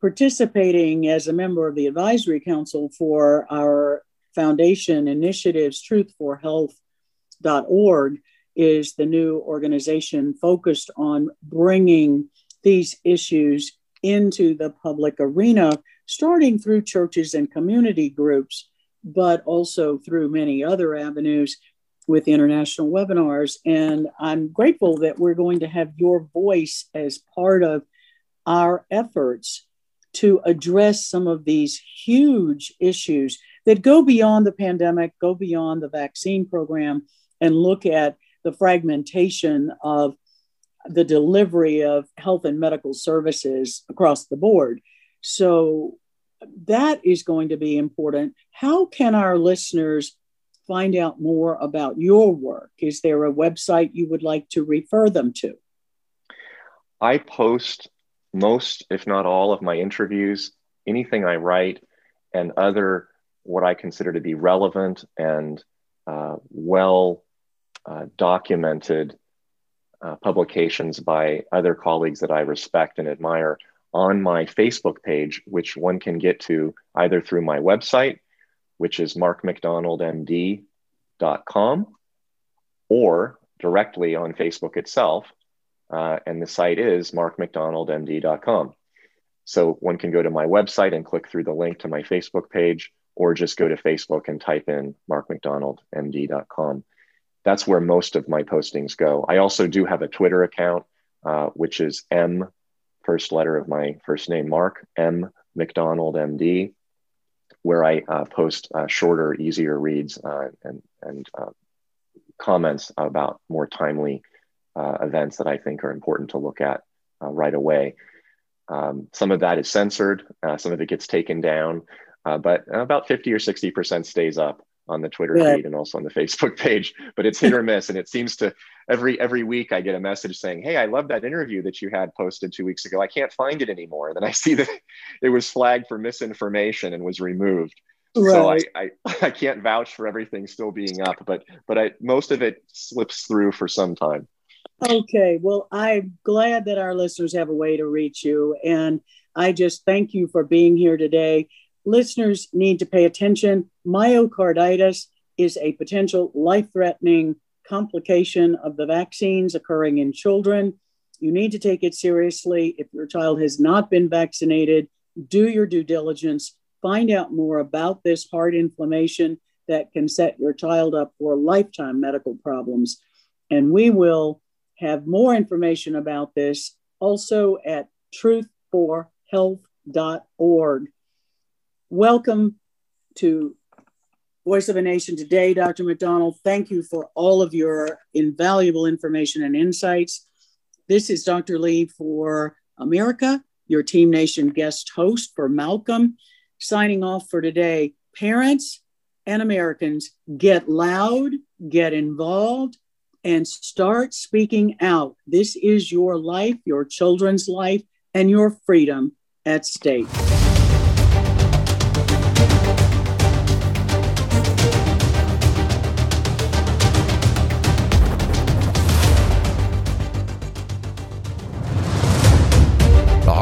A: participating as a member of the advisory council for our foundation initiatives. Truth4Health.org is the new organization focused on bringing these issues into the public arena, starting through churches and community groups, but also through many other avenues with international webinars. And I'm grateful that we're going to have your voice as part of our efforts to address some of these huge issues that go beyond the pandemic, go beyond the vaccine program, and look at the fragmentation of the delivery of health and medical services across the board. So that is going to be important. How can our listeners find out more about your work? Is there a website you would like to refer them to?
B: I post most, if not all, of my interviews, anything I write, and other what I consider to be relevant and uh, well uh, documented uh, publications by other colleagues that I respect and admire on my Facebook page, which one can get to either through my website which is markmcdonaldmd.com, or directly on Facebook itself. Uh, and the site is markmcdonaldmd.com. So one can go to my website and click through the link to my Facebook page, or just go to Facebook and type in markmcdonaldmd.com. That's where most of my postings go. I also do have a Twitter account, uh, which is M, first letter of my first name, Mark, M McDonald MD where I uh, post uh, shorter, easier reads uh, and, and uh, comments about more timely uh, events that I think are important to look at right away. Um, some of that is censored, some of it gets taken down, but about 50 or 60% stays up on the Twitter yeah. feed and also on the Facebook page. But it's hit or miss, and it seems to every every week I get a message saying, "Hey, I love that interview that you had posted two weeks ago. I can't find it anymore." And then I see that it was flagged for misinformation and was removed. Right. So I, I I can't vouch for everything still being up, but but I most of it slips through for some time.
A: Okay, well, I'm glad that our listeners have a way to reach you, and I just thank you for being here today listeners need to pay attention. Myocarditis is a potential life threatening complication of the vaccines occurring in children. You need to take it seriously. If your child has not been vaccinated, do your due diligence, find out more about this heart inflammation that can set your child up for lifetime medical problems. And we will have more information about this also at truth4health.org. Welcome to Voice of a Nation today, Dr. McDonald. Thank you for all of your invaluable information and insights. This is Dr. Lee for America, your Team Nation guest host for Malcolm. Signing off for today. Parents and Americans, get loud, get involved, and start speaking out. This is your life, your children's life, and your freedom at stake.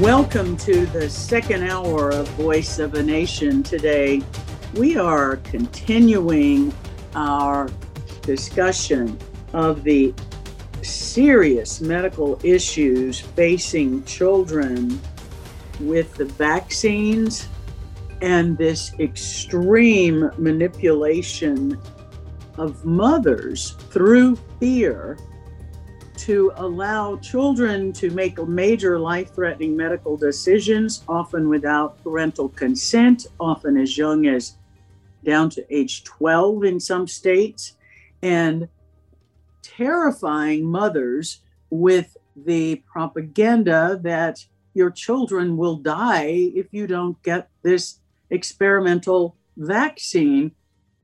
A: Welcome to the second hour of Voice of a Nation. Today, we are continuing our discussion of the serious medical issues facing children with the vaccines and this extreme manipulation of mothers through fear to allow children to make major life threatening medical decisions, often without parental consent, often as young as down to age 12 in some states, and terrifying mothers with the propaganda that your children will die if you don't get this experimental vaccine.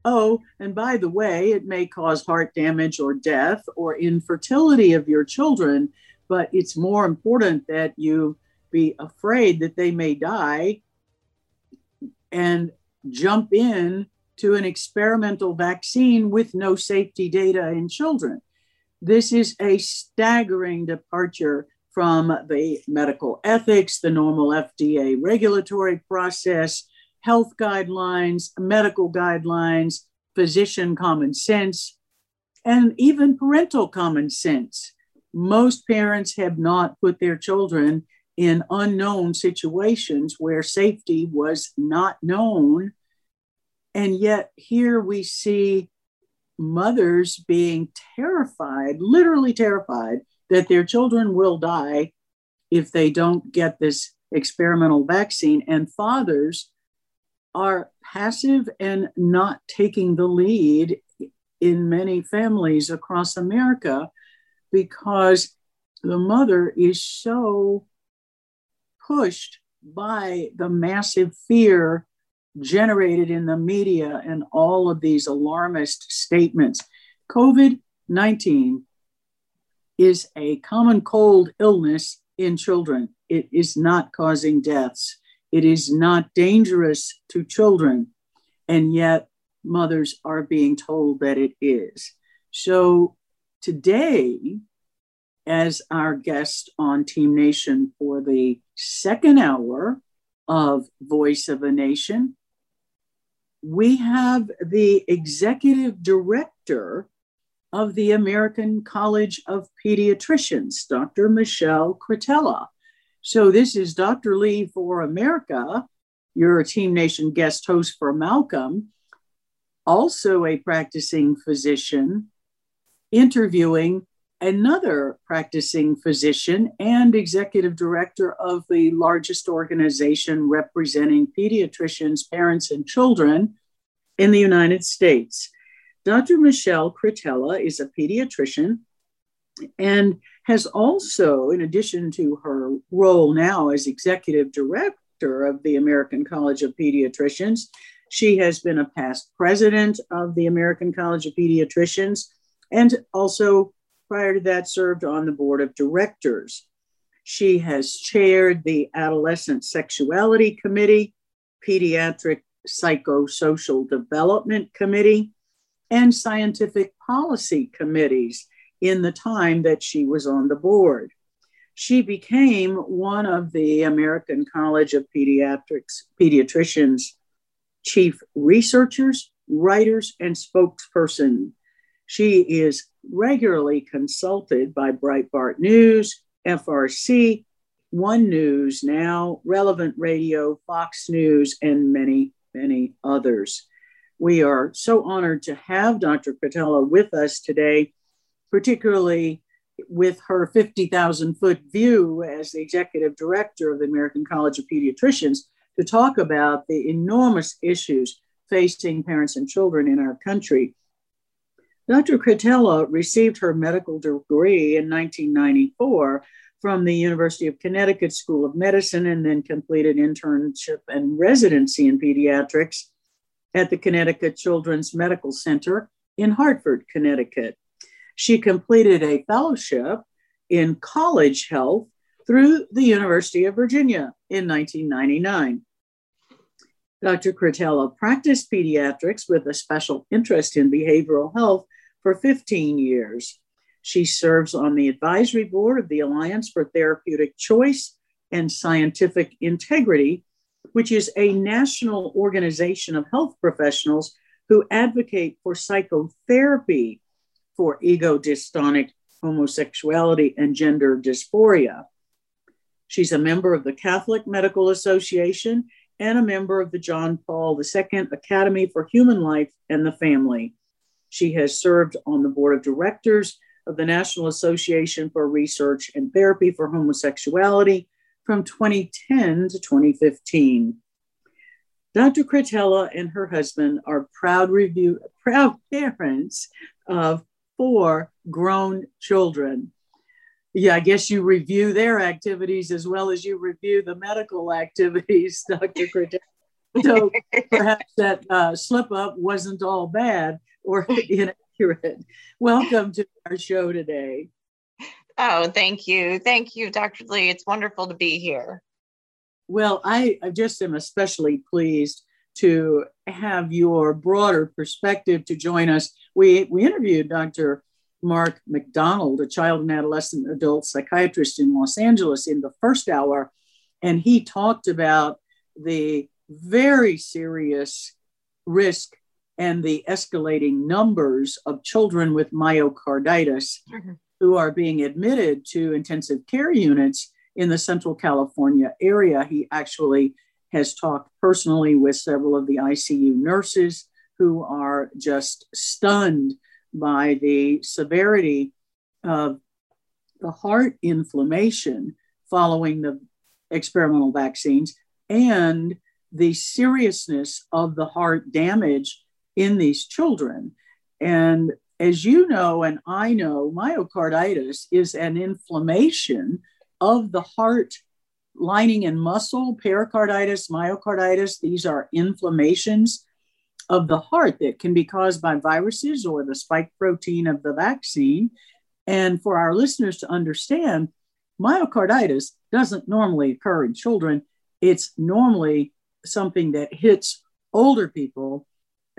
A: Oh, and by the way, it may cause heart damage or death or infertility of your children, but it's more important that you be afraid that they may die and jump in to an experimental vaccine with no safety data in children. This is a staggering departure from the medical ethics, the normal FDA regulatory process, health guidelines, medical guidelines, physician common sense, and even parental common sense. Most parents have not put their children in unknown situations where safety was not known. And yet, here we see mothers being terrified, literally terrified, that their children will die if they don't get this experimental vaccine, and fathers are passive and not taking the lead in many families across America because the mother is so pushed by the massive fear generated in the media and all of these alarmist statements. COVID 19 is a common cold illness in children. It is not causing deaths. It is not dangerous to children. And yet, mothers are being told that it is. So, today, as our guest on Team Nation for the second hour of Voice of a Nation, we have the executive director of the American College of Pediatricians, Dr. Michelle Cretella. So, this is Dr. Lee for America, your Team Nation guest host for Malcolm, also a practicing physician, interviewing another practicing physician and executive director of the largest organization representing pediatricians, parents, and children in the United States. Dr. Michelle Cretella is a pediatrician and has also, in addition to her role now as executive director of the American College of Pediatricians, she has been a past president of the American College of Pediatricians and also prior to that served on the board of directors. She has chaired the Adolescent Sexuality Committee, Pediatric Psychosocial Development Committee, and Scientific Policy Committees in the time that she was on the board. She became one of the American College of Pediatrics Pediatricians chief researchers, writers, and spokesperson. She is regularly consulted by Breitbart News, FRC, One News Now, Relevant Radio, Fox News, and many, many others. We are so honored to have Dr. Cretella with us today, particularly with her 50,000 foot view as the executive director of the American College of Pediatricians to talk about the enormous issues facing parents and children in our country Dr. Cretella received her medical degree in 1994 from the University of Connecticut School of Medicine and then completed internship and residency in pediatrics at the Connecticut Children's Medical Center in Hartford, Connecticut. She completed a fellowship in college health through the University of Virginia in 1999. Dr. Cretella practiced pediatrics with a special interest in behavioral health for 15 years. She serves on the advisory board of the Alliance for Therapeutic Choice and Scientific Integrity, which is a national organization of health professionals who advocate for psychotherapy for ego dystonic homosexuality and gender dysphoria. She's a member of the Catholic Medical Association and a member of the John Paul II Academy for Human Life and the Family. She has served on the board of directors of the National Association for Research and Therapy for Homosexuality from 2010 to 2015. Dr. Cretella and her husband are proud review, proud parents of four grown children. Yeah, I guess you review their activities as well as you review the medical activities, Dr. Cretella. So perhaps that uh, slip up wasn't all bad or inaccurate. Welcome to our show today.
F: Oh, thank you. Thank you, Dr. Lee. It's wonderful to be here.
A: Well, I, I just am especially pleased to have your broader perspective to join us. We, we interviewed Dr. Mark McDonald, a child and adolescent adult psychiatrist in Los Angeles, in the first hour, and he talked about the very serious risk and the escalating numbers of children with myocarditis mm-hmm. who are being admitted to intensive care units in the Central California area. He actually has talked personally with several of the ICU nurses who are just stunned by the severity of the heart inflammation following the experimental vaccines and the seriousness of the heart damage in these children. And as you know, and I know, myocarditis is an inflammation of the heart lining and muscle, pericarditis, myocarditis. These are inflammations of the heart that can be caused by viruses or the spike protein of the vaccine. And for our listeners to understand, myocarditis doesn't normally occur in children. It's normally something that hits older people,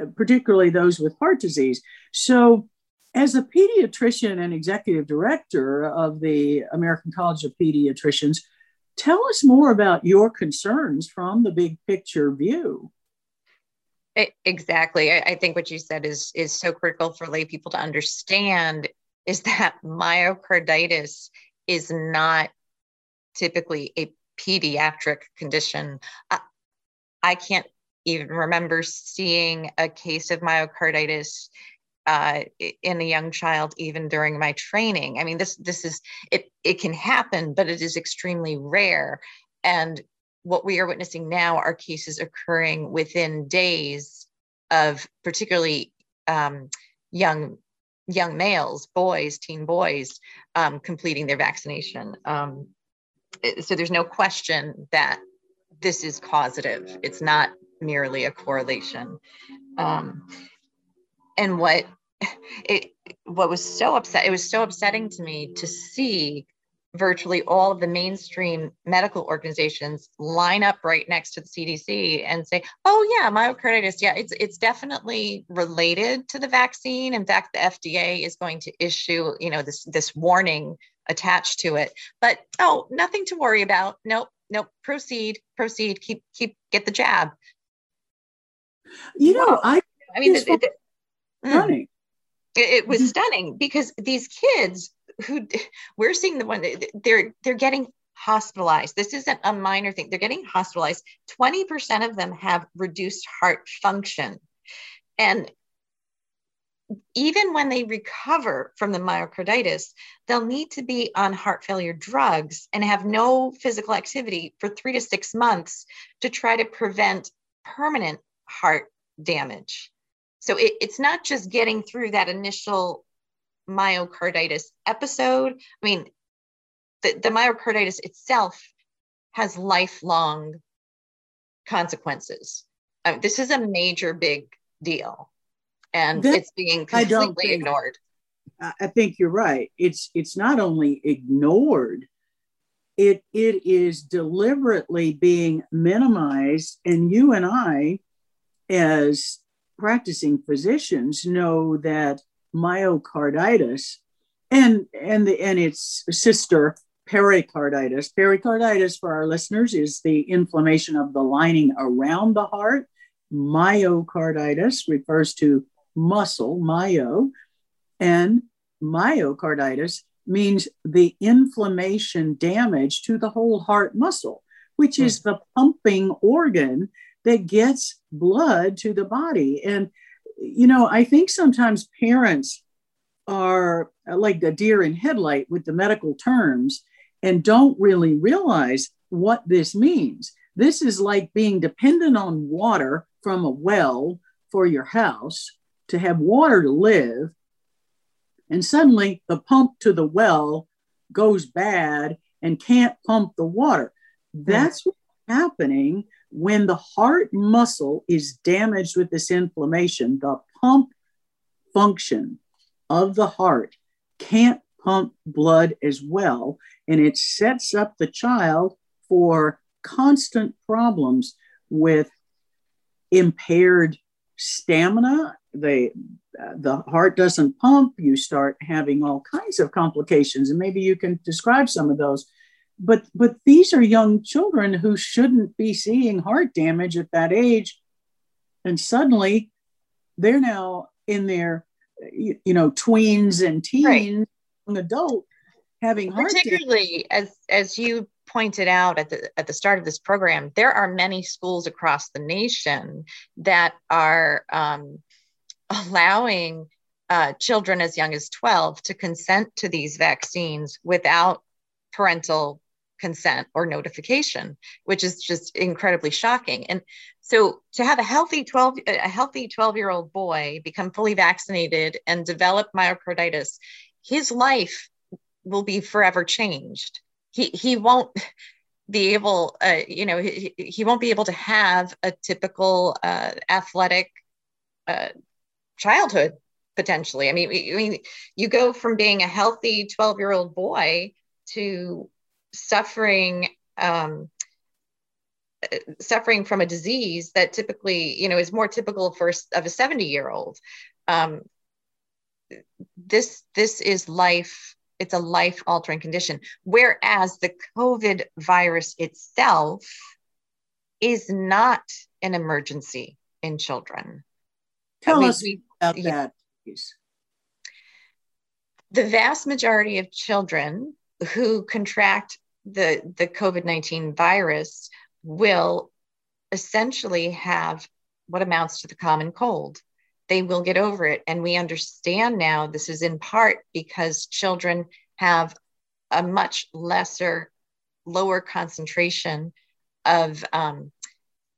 A: uh, particularly those with heart disease. So, as a pediatrician and executive director of the American College of Pediatricians, tell us more about your concerns from the big picture view.
F: Exactly. I think what you said is is so critical for lay people to understand is that myocarditis is not typically a pediatric condition. I, I can't even remember seeing a case of myocarditis uh, in a young child even during my training. I mean, this this is it. It can happen, but it is extremely rare. And what we are witnessing now are cases occurring within days of particularly um, young young males, boys, teen boys, um, completing their vaccination. Um, so there's no question that this is causative. It's not merely a correlation. Um, and what it what was so upset it was so upsetting to me to see virtually all of the mainstream medical organizations line up right next to the CDC and say, "Oh yeah, myocarditis, yeah, it's it's definitely related to the vaccine. In fact, the FDA is going to issue, you know, this this warning attached to it. But oh, nothing to worry about. Nope, nope. Proceed, proceed. Keep keep get the jab.
A: You know, I I mean, it, it,
F: it was mm-hmm. stunning because these kids who we're seeing the one they're they're getting hospitalized. This isn't a minor thing. They're getting hospitalized. 20% of them have reduced heart function. And even when they recover from the myocarditis, they'll need to be on heart failure drugs and have no physical activity for three to six months to try to prevent permanent heart damage. So it, it's not just getting through that initial myocarditis episode. I mean, the, the myocarditis itself has lifelong consequences. I mean, this is a major big deal and that, it's being completely ignored.
A: I think you're right. It's it's not only ignored, it it is deliberately being minimized. And you and I, as practicing physicians, know that myocarditis and and the and its sister pericarditis. Pericarditis for our listeners is the inflammation of the lining around the heart. Myocarditis refers to muscle, myo, and myocarditis means the inflammation damage to the whole heart muscle, which hmm. is the pumping organ that gets blood to the body. And, you know, I think sometimes parents are uh, like a deer in headlight with the medical terms and don't really realize what this means. This is like being dependent on water from a well for your house to have water to live. And suddenly the pump to the well goes bad and can't pump the water. That's what's happening when the heart muscle is damaged with this inflammation. The pump function of the heart can't pump blood as well. And it sets up the child for constant problems with impaired stamina. They, uh, the heart doesn't pump. You start having all kinds of complications, and maybe you can describe some of those. But but these are young children who shouldn't be seeing heart damage at that age, and suddenly they're now in their you, you know tweens and teens, right. adult having heart
F: particularly damage. as as you pointed out at the at the start of this program, there are many schools across the nation that are um, allowing uh, children as young as 12 to consent to these vaccines without parental consent or notification which is just incredibly shocking. And so to have a healthy 12 a healthy 12 year old boy become fully vaccinated and develop myocarditis his life will be forever changed. He he won't be able uh, you know he, he won't be able to have a typical uh, athletic uh, childhood potentially. I mean I mean you go from being a healthy 12 year old boy to suffering um, suffering from a disease that typically you know is more typical for of a 70 year old um, this this is life it's a life altering condition. Whereas the COVID virus itself is not an emergency in children.
A: Tell we, us about that, please.
F: The vast majority of children who contract the, the COVID 19 virus will essentially have what amounts to the common cold they will get over it. And we understand now this is in part because children have a much lesser, lower concentration of um,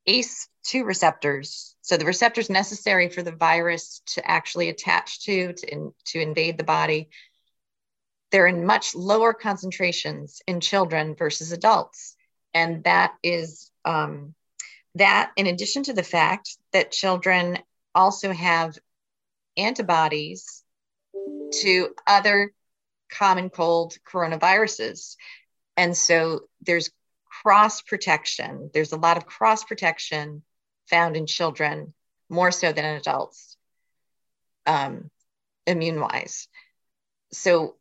F: ACE2 receptors. So the receptors necessary for the virus to actually attach to, to, in, to invade the body, they're in much lower concentrations in children versus adults. And that is um, that, in addition to the fact that children also have antibodies to other common cold coronaviruses. And so there's cross protection. There's a lot of cross protection found in children more so than in adults, um, immune wise. So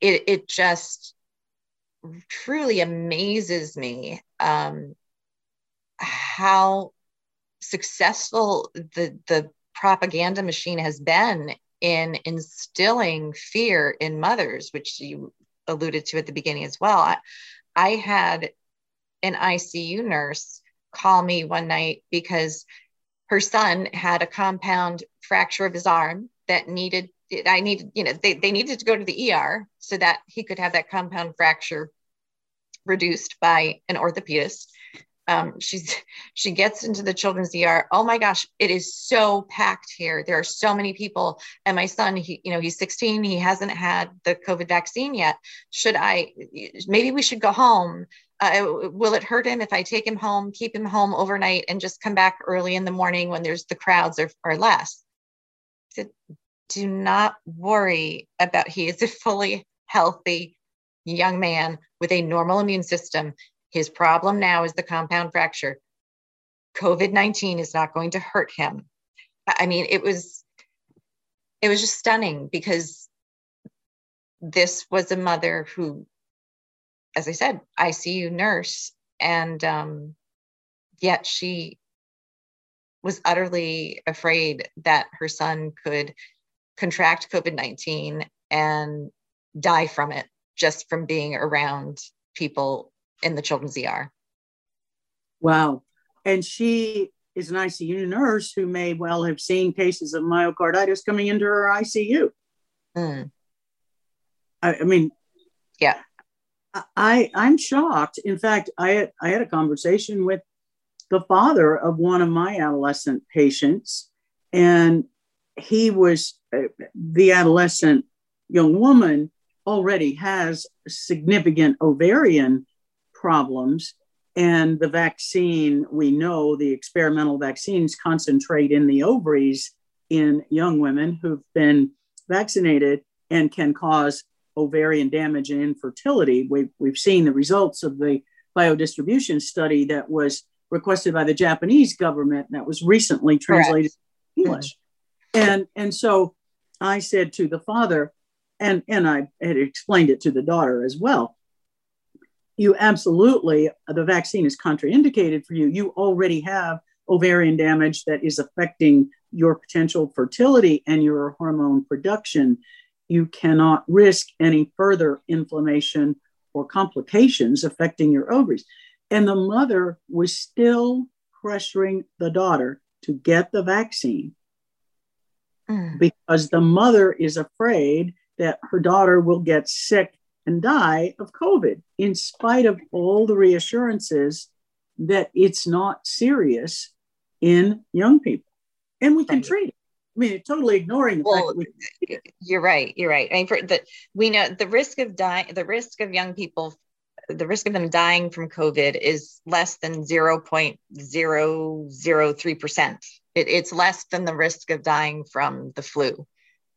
F: it, it, just truly amazes me um, how successful the the propaganda machine has been in instilling fear in mothers, which you alluded to at the beginning as well. I, I had an ICU nurse call me one night because her son had a compound fracture of his arm that needed I needed, you know, they, they needed to go to the ER so that he could have that compound fracture reduced by an orthopedist um, she's she gets into the children's ER. Oh my gosh, it is so packed here. There are so many people, and my son, he you know he's 16. He hasn't had the COVID vaccine yet. Should I? Maybe we should go home. Uh, will it hurt him if I take him home, keep him home overnight, and just come back early in the morning when there's the crowds are, are less? I said, do not worry about he is a fully healthy young man with a normal immune system. His problem now is the compound fracture. COVID 19 is not going to hurt him. I mean, it was it was just stunning because this was a mother who, as I said, ICU nurse, and um, yet she was utterly afraid that her son could contract COVID 19 and die from it just from being around people in the children's ER.
A: Wow. And she is an ICU nurse who may well have seen cases of myocarditis coming into her ICU. Mm. I, I, mean,
F: yeah,
A: I I'm shocked. In fact, I had, I had a conversation with the father of one of my adolescent patients, and he was uh, the adolescent young woman already has significant ovarian problems and the vaccine we know the experimental vaccines concentrate in the ovaries in young women who've been vaccinated and can cause ovarian damage and infertility we've, we've seen the results of the biodistribution study that was requested by the japanese government that was recently translated Correct. english and and so i said to the father and and i had explained it to the daughter as well you absolutely the vaccine is contraindicated for you. You already have ovarian damage that is affecting your potential fertility and your hormone production. You cannot risk any further inflammation or complications affecting your ovaries. And the mother was still pressuring the daughter to get the vaccine mm. because the mother is afraid that her daughter will get sick and die of COVID, in spite of all the reassurances that it's not serious in young people. And we can right. treat it. I mean, totally ignoring the well, fact that
F: we. You're right. You're right. I mean, for the we know the risk of dying, the risk of young people, the risk of them dying from COVID is less than zero point percent. It's less than the risk of dying from the flu,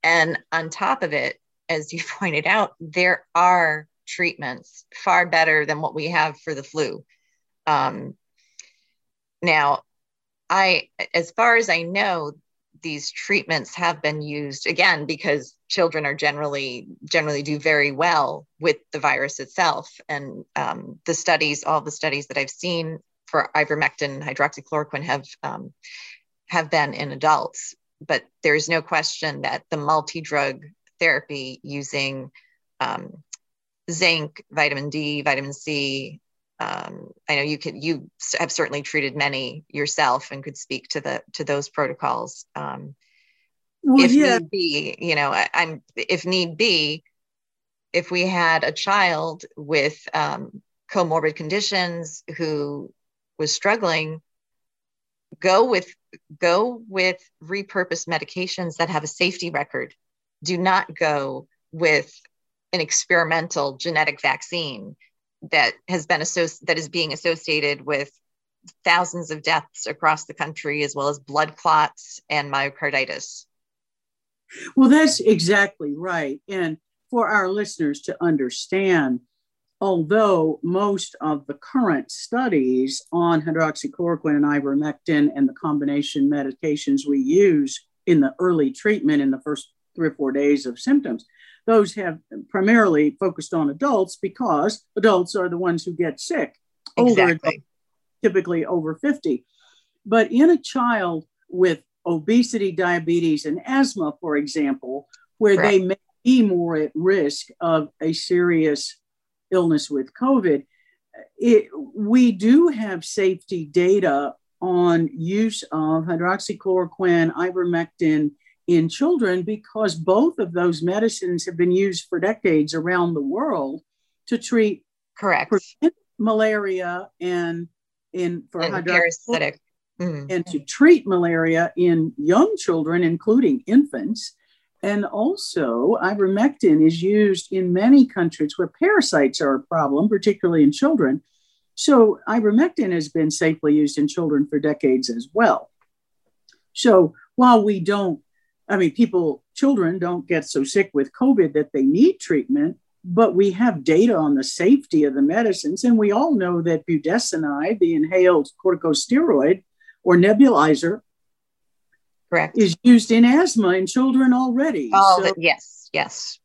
F: and on top of it, as you pointed out, there are treatments far better than what we have for the flu. Um, now, I, as far as I know, these treatments have been used again because children are generally generally do very well with the virus itself, and um, the studies, all the studies that I've seen for ivermectin, and hydroxychloroquine have um, have been in adults. But there's no question that the multi-drug therapy using um, zinc, vitamin D, vitamin C. Um, I know you could you have certainly treated many yourself and could speak to the to those protocols. Um, well, if yeah. need be, you know, I, am if need be, if we had a child with um, comorbid conditions who was struggling, go with go with repurposed medications that have a safety record. Do not go with an experimental genetic vaccine that has been associated that is being associated with thousands of deaths across the country as well as blood clots and myocarditis.
A: Well that's exactly right. And for our listeners to understand although most of the current studies on hydroxychloroquine and ivermectin and the combination medications we use in the early treatment in the first three or four days of symptoms. Those have primarily focused on adults because adults are the ones who get sick,
F: exactly. older adults,
A: typically over 50. But in a child with obesity, diabetes, and asthma, for example, where they may be more at risk of a serious illness with COVID, it, we do have safety data on use of hydroxychloroquine, ivermectin, in children because both of those medicines have been used for decades around the world to treat
F: correct
A: malaria and in for
F: and parasitic
A: mm-hmm. and to treat malaria in young children including infants and also ivermectin is used in many countries where parasites are a problem particularly in children so ivermectin has been safely used in children for decades as well so while we don't I mean, people, children don't get so sick with COVID that they need treatment, but we have data on the safety of the medicines. And we all know that budesonide, the inhaled corticosteroid or nebulizer,
F: correct,
A: is used in asthma in children already.
F: Oh, so yes, yes.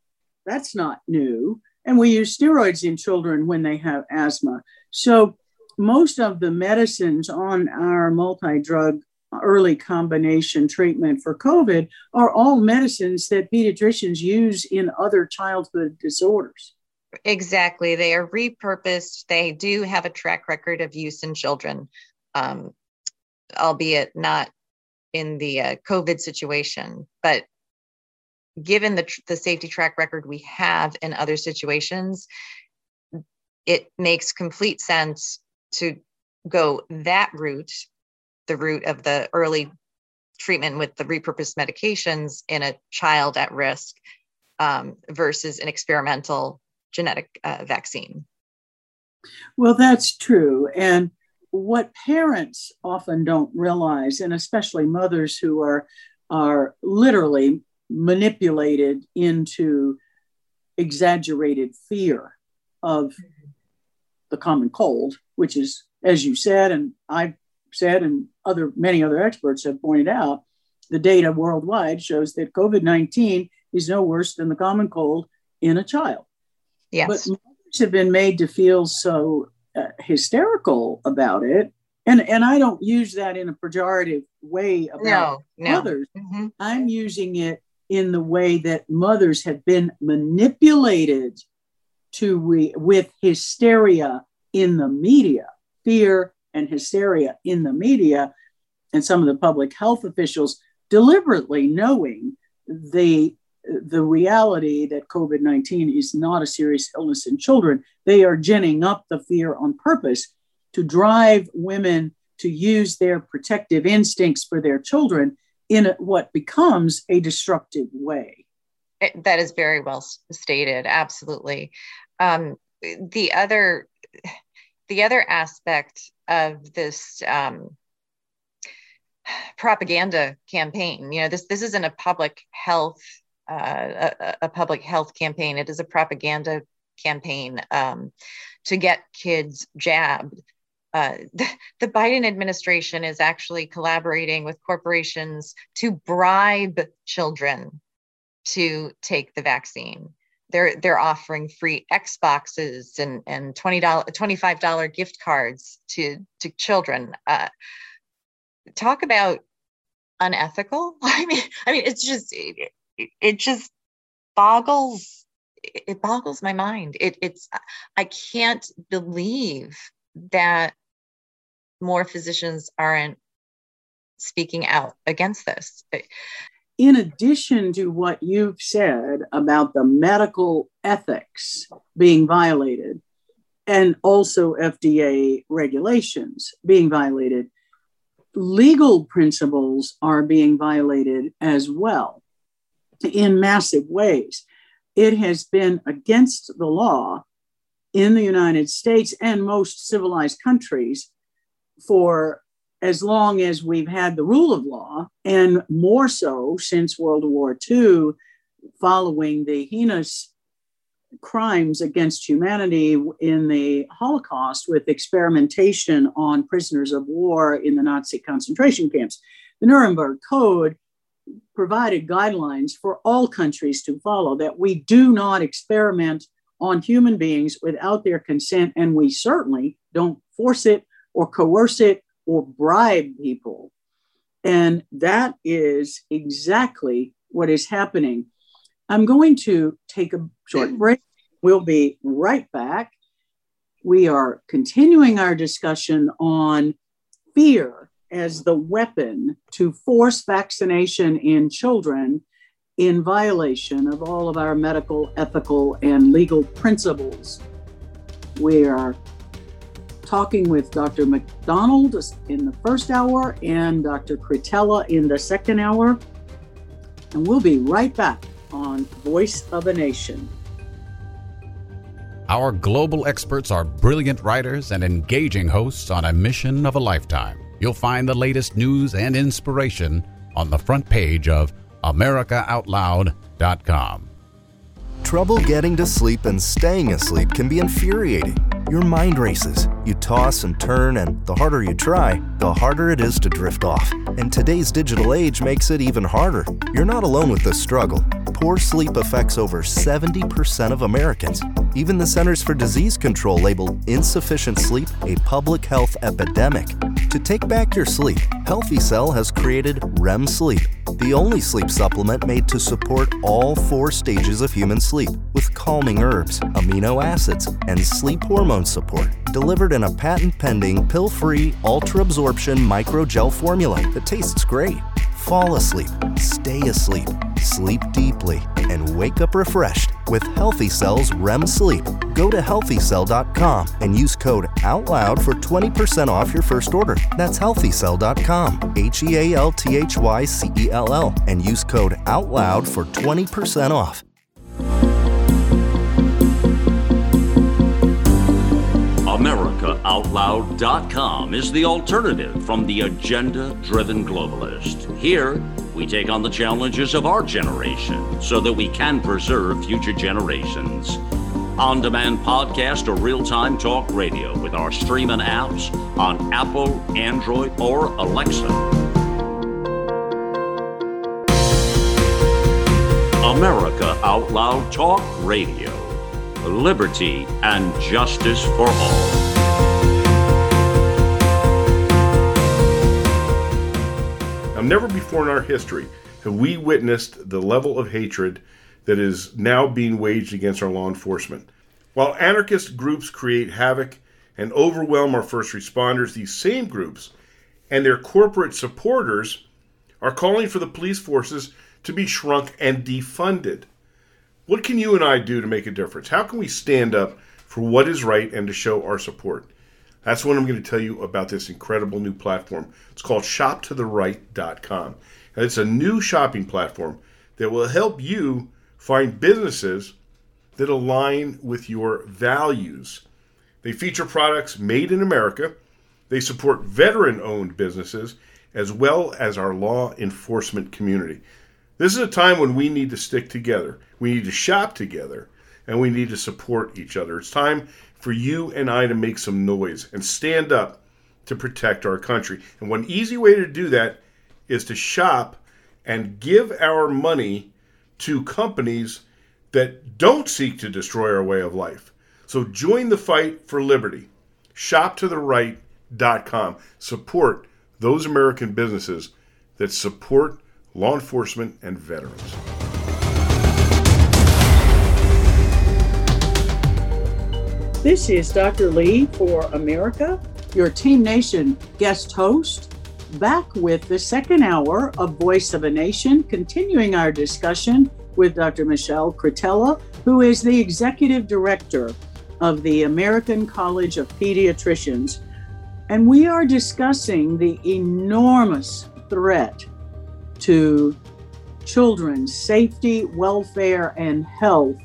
A: That's not new. And we use steroids in children when they have asthma. So most of the medicines on our multi drug early combination treatment for COVID are all medicines that pediatricians use in other childhood disorders.
F: Exactly. They are repurposed. They do have a track record of use in children, um, albeit not in the uh, COVID situation. But given the, the safety track record we have in other situations, it makes complete sense to go that route the route of the early treatment with the repurposed medications in a child at risk um, versus an experimental genetic uh, vaccine.
A: Well, that's true. And what parents often don't realize, and especially mothers who are, are literally manipulated into exaggerated fear of the common cold, which is, as you said, and I've said, and other many other experts have pointed out, the data worldwide shows that COVID 19 is no worse than the common cold in a child.
F: Yes.
A: But mothers have been made to feel so uh, hysterical about it. And, and I don't use that in a pejorative way about
F: no, no.
A: mothers. Mm-hmm. I'm using it in the way that mothers have been manipulated to re- with hysteria in the media, fear and hysteria in the media and some of the public health officials deliberately knowing the the reality that COVID 19 is not a serious illness in children, they are ginning up the fear on purpose to drive women to use their protective instincts for their children in what becomes a destructive way.
F: That is very well stated. Absolutely. Um, the other, the other aspect of this um, propaganda campaign. You know, this this isn't a public health uh, a, public health campaign. It is a propaganda campaign um, to get kids jabbed. Uh, the, the, Biden administration is actually collaborating with corporations to bribe children to take the vaccine. They're they're offering free Xboxes and and twenty dollar twenty five dollar gift cards to to children. Uh, talk about unethical. I mean, I mean, it's just it, just boggles it boggles my mind. It, it's I can't believe that more physicians aren't speaking out against this
A: in addition to what you've said about the medical ethics being violated and also FDA regulations being violated, legal principles are being violated as well in massive ways. It has been against the law in the United States and most civilized countries for as long as we've had the rule of law, and more so since World War II, following the heinous crimes against humanity in the Holocaust with experimentation on prisoners of war in the Nazi concentration camps. The Nuremberg Code provided guidelines for all countries to follow that we do not experiment on human beings without their consent, and we certainly don't force it or coerce it or bribe people. And that is exactly what is happening. I'm going to take a short break. We'll be right back. We are continuing our discussion on fear as the weapon to force vaccination in children in violation of all of our medical, ethical, and legal principles. We are talking with Dr. McDonald in the first hour and Dr. Cretella in the second hour. And we'll be right back on Voice of a Nation.
C: Our global experts are brilliant writers and engaging hosts on a mission of a lifetime. You'll find the latest news and inspiration on the front page of AmericaOutloud.com.
D: Trouble getting to sleep and staying asleep can be infuriating. Your mind races. You toss and turn, and the harder you try, the harder it is to drift off. And today's digital age makes it even harder. You're not alone with this struggle. Poor sleep affects over 70% of Americans. Even the Centers for Disease Control labeled insufficient sleep a public health epidemic. To take back your sleep, Healthy Cell has created REM Sleep, the only sleep supplement made to support all four stages of human sleep with calming herbs, amino acids, and sleep hormone support, delivered in a patent pending pill free ultra absorption microgel formula that tastes great. Fall asleep, stay asleep, sleep deeply, and wake up refreshed with Healthy Cell's REM Sleep. Go to healthycell.com and use code OUTLOUD for 20% off your first order. That's healthycell.com, H E A L T H Y C E L L, and use code OUTLOUD for 20% off.
E: AmericaOutloud.com is the alternative from the agenda driven globalist. Here, we take on the challenges of our generation so that we can preserve future generations. On demand podcast or real time talk radio with our streaming apps on Apple, Android, or Alexa. America Out Loud Talk Radio. Liberty and justice for all.
G: Now, never before in our history have we witnessed the level of hatred that is now being waged against our law enforcement. While anarchist groups create havoc and overwhelm our first responders, these same groups and their corporate supporters are calling for the police forces to be shrunk and defunded. What can you and I do to make a difference? How can we stand up for what is right and to show our support? That's what I'm going to tell you about this incredible new platform. It's called shoptotheright.com. And it's a new shopping platform that will help you find businesses that align with your values. They feature products made in America. They support veteran owned businesses as well as our law enforcement community. This is a time when we need to stick together. We need to shop together and we need to support each other. It's time for you and I to make some noise and stand up to protect our country. And one easy way to do that is to shop and give our money to companies that don't seek to destroy our way of life. So join the fight for liberty. ShopToTheRight.com. Support those American businesses that support law enforcement, and veterans.
A: This is Dr. Lee for America, your Team Nation guest host, back with the second hour of Voice of a Nation, continuing our discussion with Dr. Michelle Cretella, who is the executive director of the American College of Pediatricians. And we are discussing the enormous threat to children's safety, welfare, and health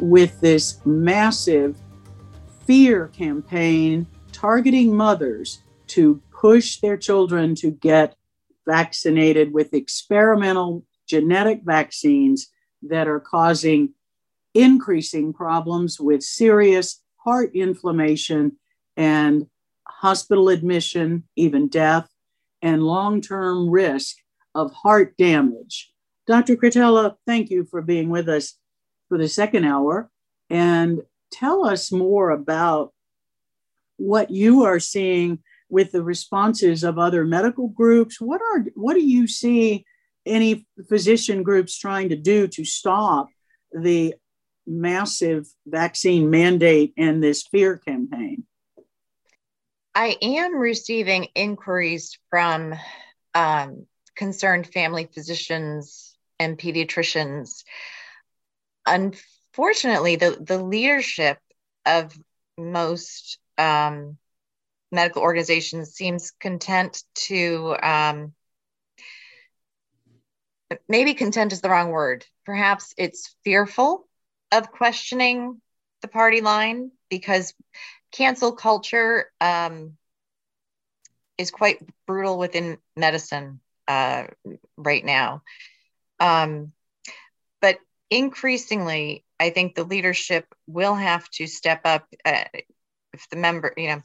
A: with this massive fear campaign targeting mothers to push their children to get vaccinated with experimental genetic vaccines that are causing increasing problems with serious heart inflammation and hospital admission, even death, and long term risk of heart damage. Dr. Cretella, thank you for being with us for the second hour and tell us more about what you are seeing with the responses of other medical groups. What are what do you see any physician groups trying to do to stop the massive vaccine mandate and this fear campaign?
F: I am receiving inquiries from um, concerned family physicians and pediatricians. Unfortunately, the, the leadership of most um, medical organizations seems content to um, maybe content is the wrong word. Perhaps it's fearful of questioning the party line because cancel culture um, is quite brutal within medicine uh, right now. Um, increasingly, I think the leadership will have to step up. Uh, if the member, you know,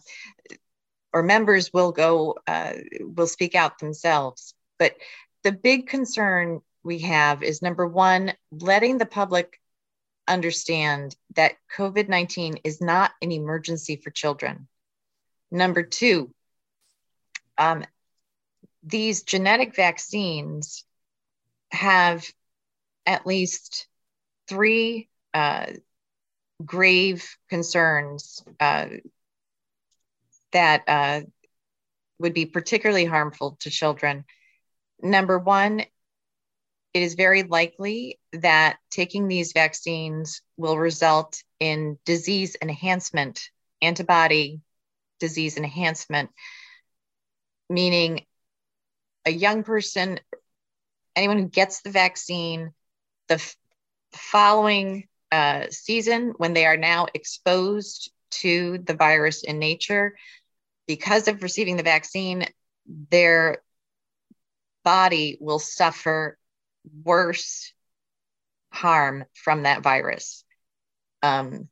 F: or members will go, uh, will speak out themselves. But the big concern we have is number one, letting the public understand that COVID 19 is not an emergency for children. Number two, um, these genetic vaccines have at least three uh, grave concerns uh, that uh, would be particularly harmful to children. Number one, it is very likely that taking these vaccines will result in disease enhancement, antibody disease enhancement, meaning a young person, anyone who gets the vaccine, the following uh, season, when they are now exposed to the virus in nature, because of receiving the vaccine, their body will suffer worse harm from that virus. Um,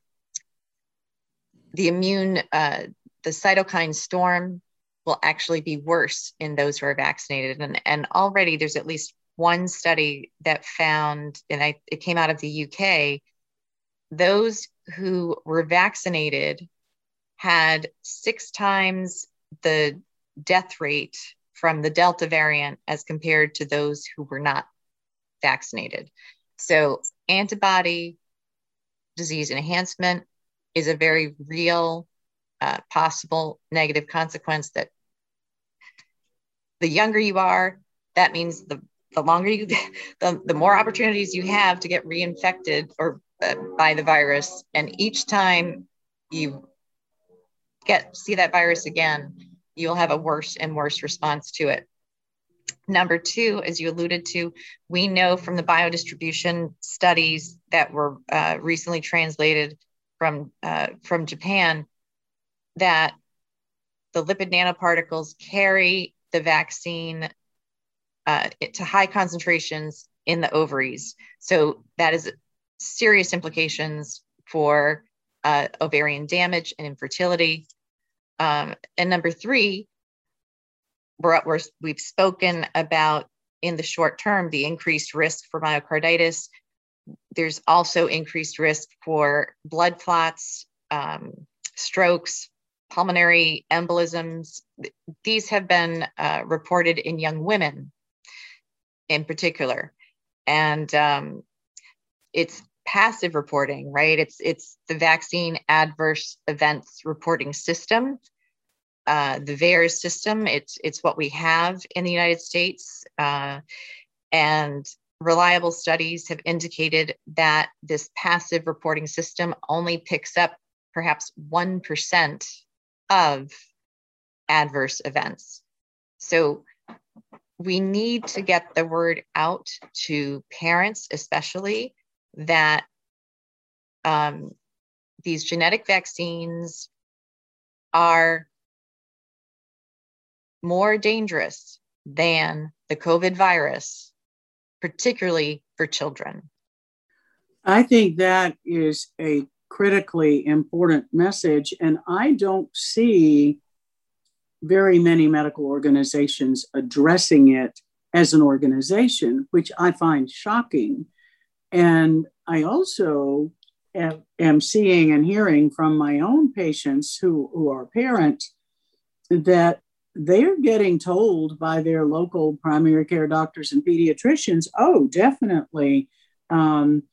F: the immune, uh, the cytokine storm will actually be worse in those who are vaccinated. And, and already there's at least one study that found, and I, it came out of the UK, those who were vaccinated had six times the death rate from the Delta variant as compared to those who were not vaccinated. So, antibody disease enhancement is a very real uh, possible negative consequence that the younger you are, that means the, the longer you, the, the more opportunities you have to get reinfected or uh, by the virus. And each time you get see that virus again, you'll have a worse and worse response to it. Number two, as you alluded to, we know from the biodistribution studies that were uh, recently translated from, uh, from Japan that the lipid nanoparticles carry the vaccine uh, to high concentrations in the ovaries. So that is serious implications for uh, ovarian damage and infertility. Um, and number three, we're, we've spoken about in the short term the increased risk for myocarditis. There's also increased risk for blood clots, um, strokes, pulmonary embolisms. These have been uh, reported in young women in particular. And um, it's passive reporting, right? It's it's the vaccine adverse events reporting system, uh, the VAERS system. It's it's what we have in the United States, uh, and reliable studies have indicated that this passive reporting system only picks up perhaps one percent of adverse events. So we need to get the word out to parents, especially that um, these genetic vaccines are more dangerous than the COVID virus, particularly for children.
A: I think that is a critically important message, and I don't see very many medical organizations addressing it as an organization, which I find shocking. And I also am, seeing and hearing from my own patients who, who are parents that they're getting told by their local primary care doctors and pediatricians, oh, definitely um,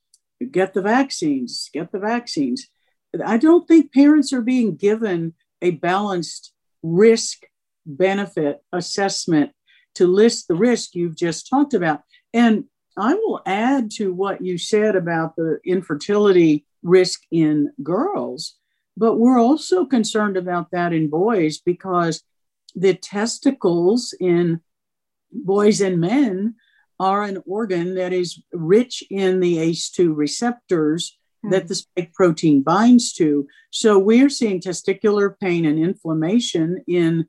A: get the vaccines, get the vaccines. I don't think parents are being given a balanced risk benefit assessment to list the risk you've just talked about. And I will add to what you said about the infertility risk in girls, but we're also concerned about that in boys because the testicles in boys and men are an organ that is rich in the ACE2 receptors. That the spike protein binds to. So we're seeing testicular pain and inflammation in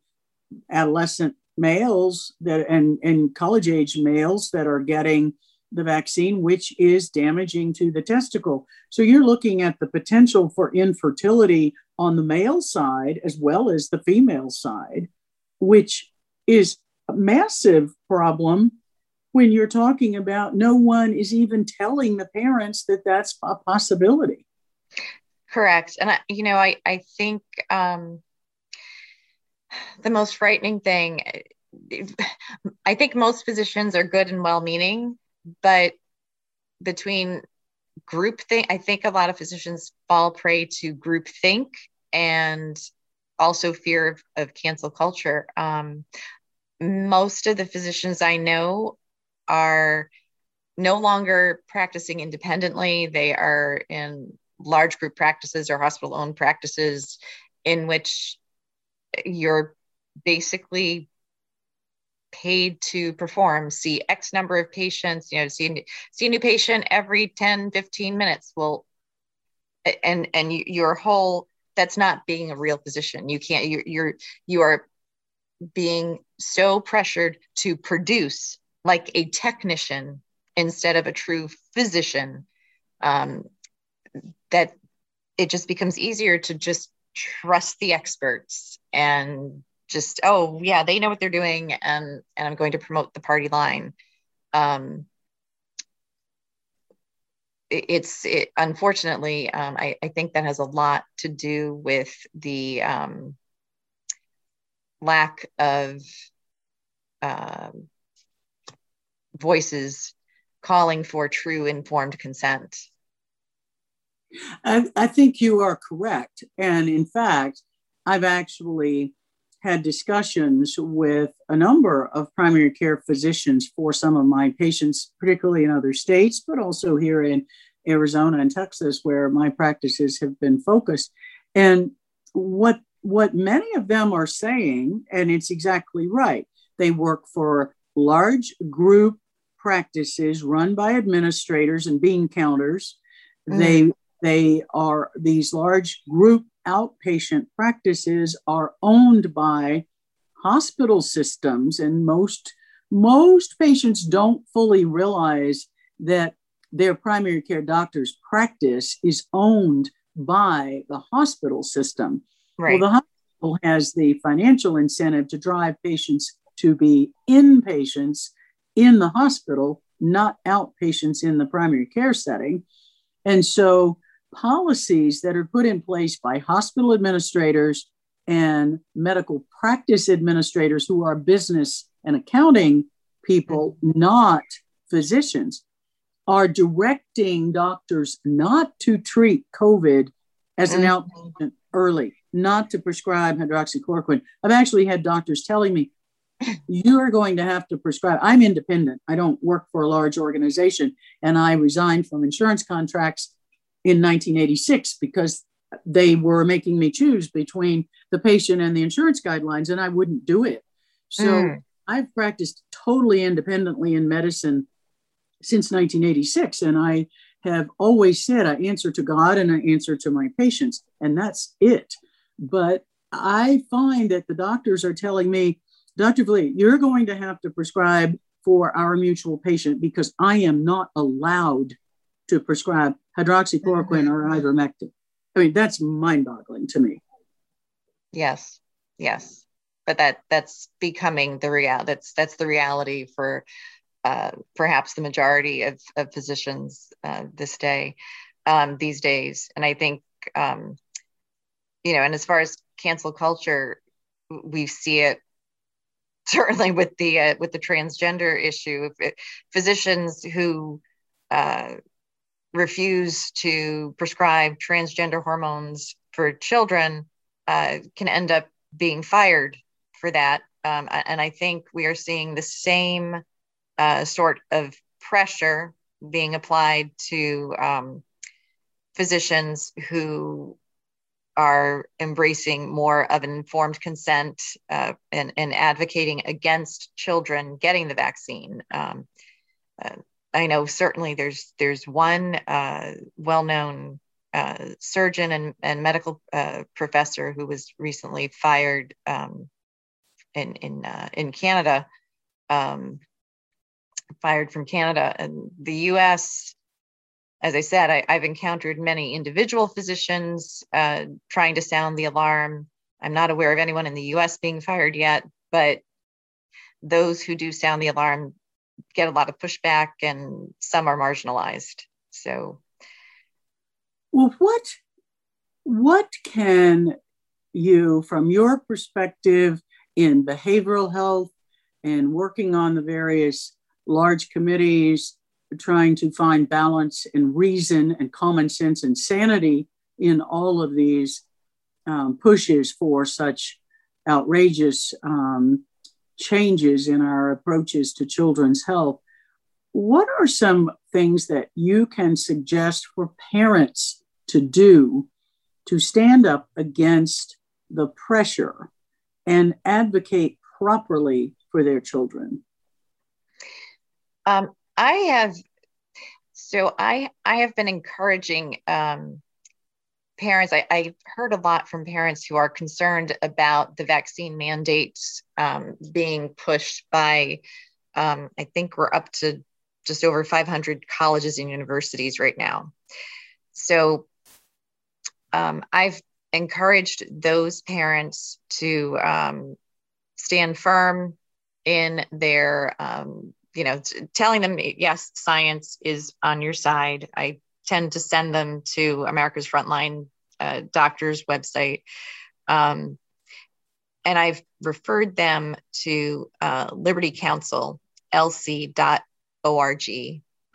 A: adolescent males that and, and college age males that are getting the vaccine, which is damaging to the testicle. So you're looking at the potential for infertility on the male side as well as the female side, which is a massive problem when you're talking about no one is even telling the parents that that's a possibility.
F: Correct. And, I, you know, I, I think um, the most frightening thing, I think most physicians are good and well meaning, but between group think, I think a lot of physicians fall prey to group think and also fear of, of cancel culture. Um, most of the physicians I know are no longer practicing independently. They are in large group practices or hospital owned practices in which you're basically paid to perform. See x number of patients you know see, see a new patient every 10 15 minutes. Well and and your whole that's not being a real physician. You can't you're you're you are being so pressured to produce like a technician instead of a true physician um, that it just becomes easier to just trust the experts and just oh yeah they know what they're doing and and i'm going to promote the party line. Um, it, it's it, unfortunately um, I, I think that has a lot to do with the um, lack of um, voices calling for true informed consent.
A: I, I, think you are correct. And in fact, I've actually had discussions with a number of primary care physicians for some of my patients, particularly in other states, but also here in Arizona and Texas, where my practices have been focused. And what what many of them are saying, and it's exactly right, they work for large group practices run by administrators and bean counters. Mm. They they are these large group outpatient practices are owned by hospital systems and most most patients don't fully realize that their primary care doctor's practice is owned by the hospital system. Right. Well, the hospital has the financial incentive to drive patients to be inpatients in the hospital, not outpatients in the primary care setting. And so, policies that are put in place by hospital administrators and medical practice administrators who are business and accounting people, not physicians, are directing doctors not to treat COVID as an mm-hmm. outpatient early, not to prescribe hydroxychloroquine. I've actually had doctors telling me, you are going to have to prescribe. I'm independent. I don't work for a large organization. And I resigned from insurance contracts in 1986 because they were making me choose between the patient and the insurance guidelines, and I wouldn't do it. So mm. I've practiced totally independently in medicine since 1986. And I have always said I answer to God and I answer to my patients, and that's it. But I find that the doctors are telling me, Dr. Vliet, you're going to have to prescribe for our mutual patient because I am not allowed to prescribe hydroxychloroquine or ivermectin. I mean, that's mind boggling to me.
F: Yes, yes. But that that's becoming the real that's that's the reality for uh, perhaps the majority of, of physicians uh, this day um, these days. And I think um, you know, and as far as cancel culture, we see it certainly with the uh, with the transgender issue physicians who uh, refuse to prescribe transgender hormones for children uh, can end up being fired for that. Um, and i think we are seeing the same uh, sort of pressure being applied to um, physicians who are embracing more of an informed consent uh, and, and, advocating against children getting the vaccine. Um, uh, I know certainly there's there's one uh, well-known uh, surgeon and, and medical uh, professor who was recently fired um, in in uh, in Canada um, fired from Canada. And the US, as I said, I, have encountered many individual physicians uh, trying to sound the alarm. I'm not aware of anyone in the US being fired yet, but those who do sound the alarm get a lot of pushback and some are marginalized. So,
A: well, what what can you, from your perspective in behavioral health and working on the various large committees, trying to find balance and reason and common sense and sanity in all of these um, pushes for such outrageous um, changes in our approaches to children's health. What are some things that you can suggest for parents to do to stand up against the pressure and advocate properly for their children?
F: Um, I have, so I I have been encouraging um, parents. I, I heard a lot from parents who are concerned about the vaccine mandates um, being pushed by. Um, I think we're up to just over 500 colleges and universities right now. So um, I've encouraged those parents to um, stand firm in their, um, you know, t- telling them, yes, science is on your side. I tend to send them to America's Frontline uh, Doctors website. Um, and I've referred them to uh, Liberty Counsel, lc.org,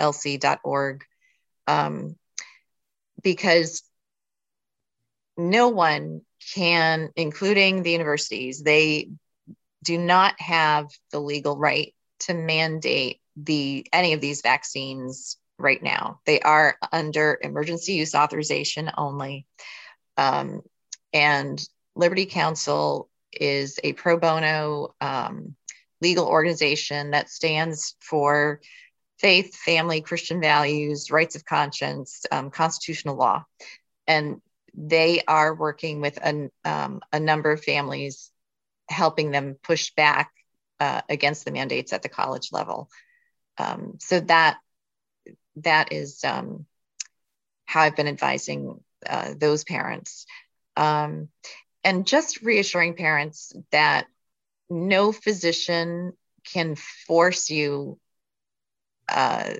F: lc.org, um, because no one can, including the universities, they do not have the legal right to mandate the any of these vaccines right now. They are under emergency use authorization only. Um, and Liberty Counsel is a pro bono um, legal organization that stands for faith, family, Christian values, rights of conscience, um, constitutional law. And they are working with a, um, a number of families, helping them push back uh, against the mandates at the college level. Um, so that that is um, how I've been advising uh, those parents, um, and just reassuring parents that no physician can force you uh,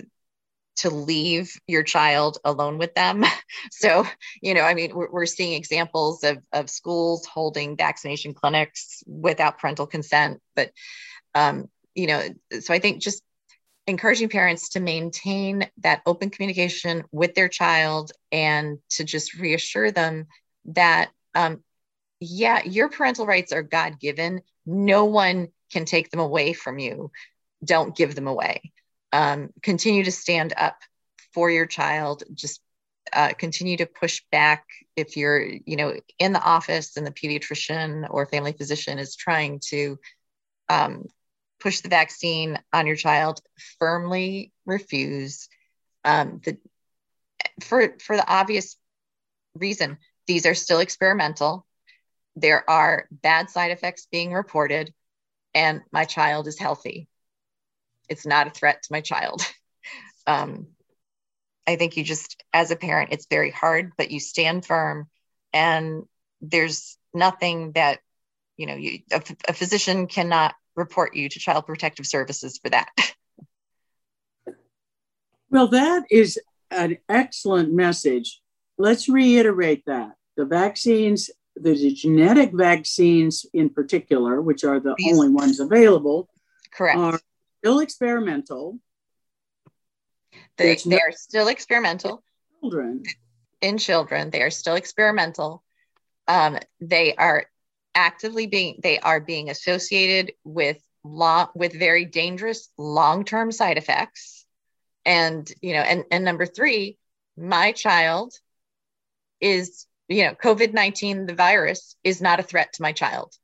F: to leave your child alone with them. So, you know, I mean, we're, we're, seeing examples of, of schools holding vaccination clinics without parental consent. But, um, you know, so I think just encouraging parents to maintain that open communication with their child and to just reassure them that, um, yeah, your parental rights are God given. No one can take them away from you. Don't give them away um, continue to stand up for your child just uh, continue to push back if you're you know in the office and the pediatrician or family physician is trying to um, push the vaccine on your child firmly refuse. Um, the for for the obvious reason these are still experimental. There are bad side effects being reported and my child is healthy it's not a threat to my child. um, I think you just, as a parent, it's very hard, but you stand firm, and there's nothing that you know you a, a physician cannot report you to Child Protective Services for that.
A: well, that is an excellent message. Let's reiterate that the vaccines, the genetic vaccines in particular, which are the These, only ones available,
F: correct, are
A: still experimental.
F: They, they are still experimental.
A: Children.
F: In children, they are still experimental. Um, they are actively being they are being associated with long with very dangerous long-term side effects. And you know, and, and number three, my child is, you know, COVID-19, the virus is not a threat to my child.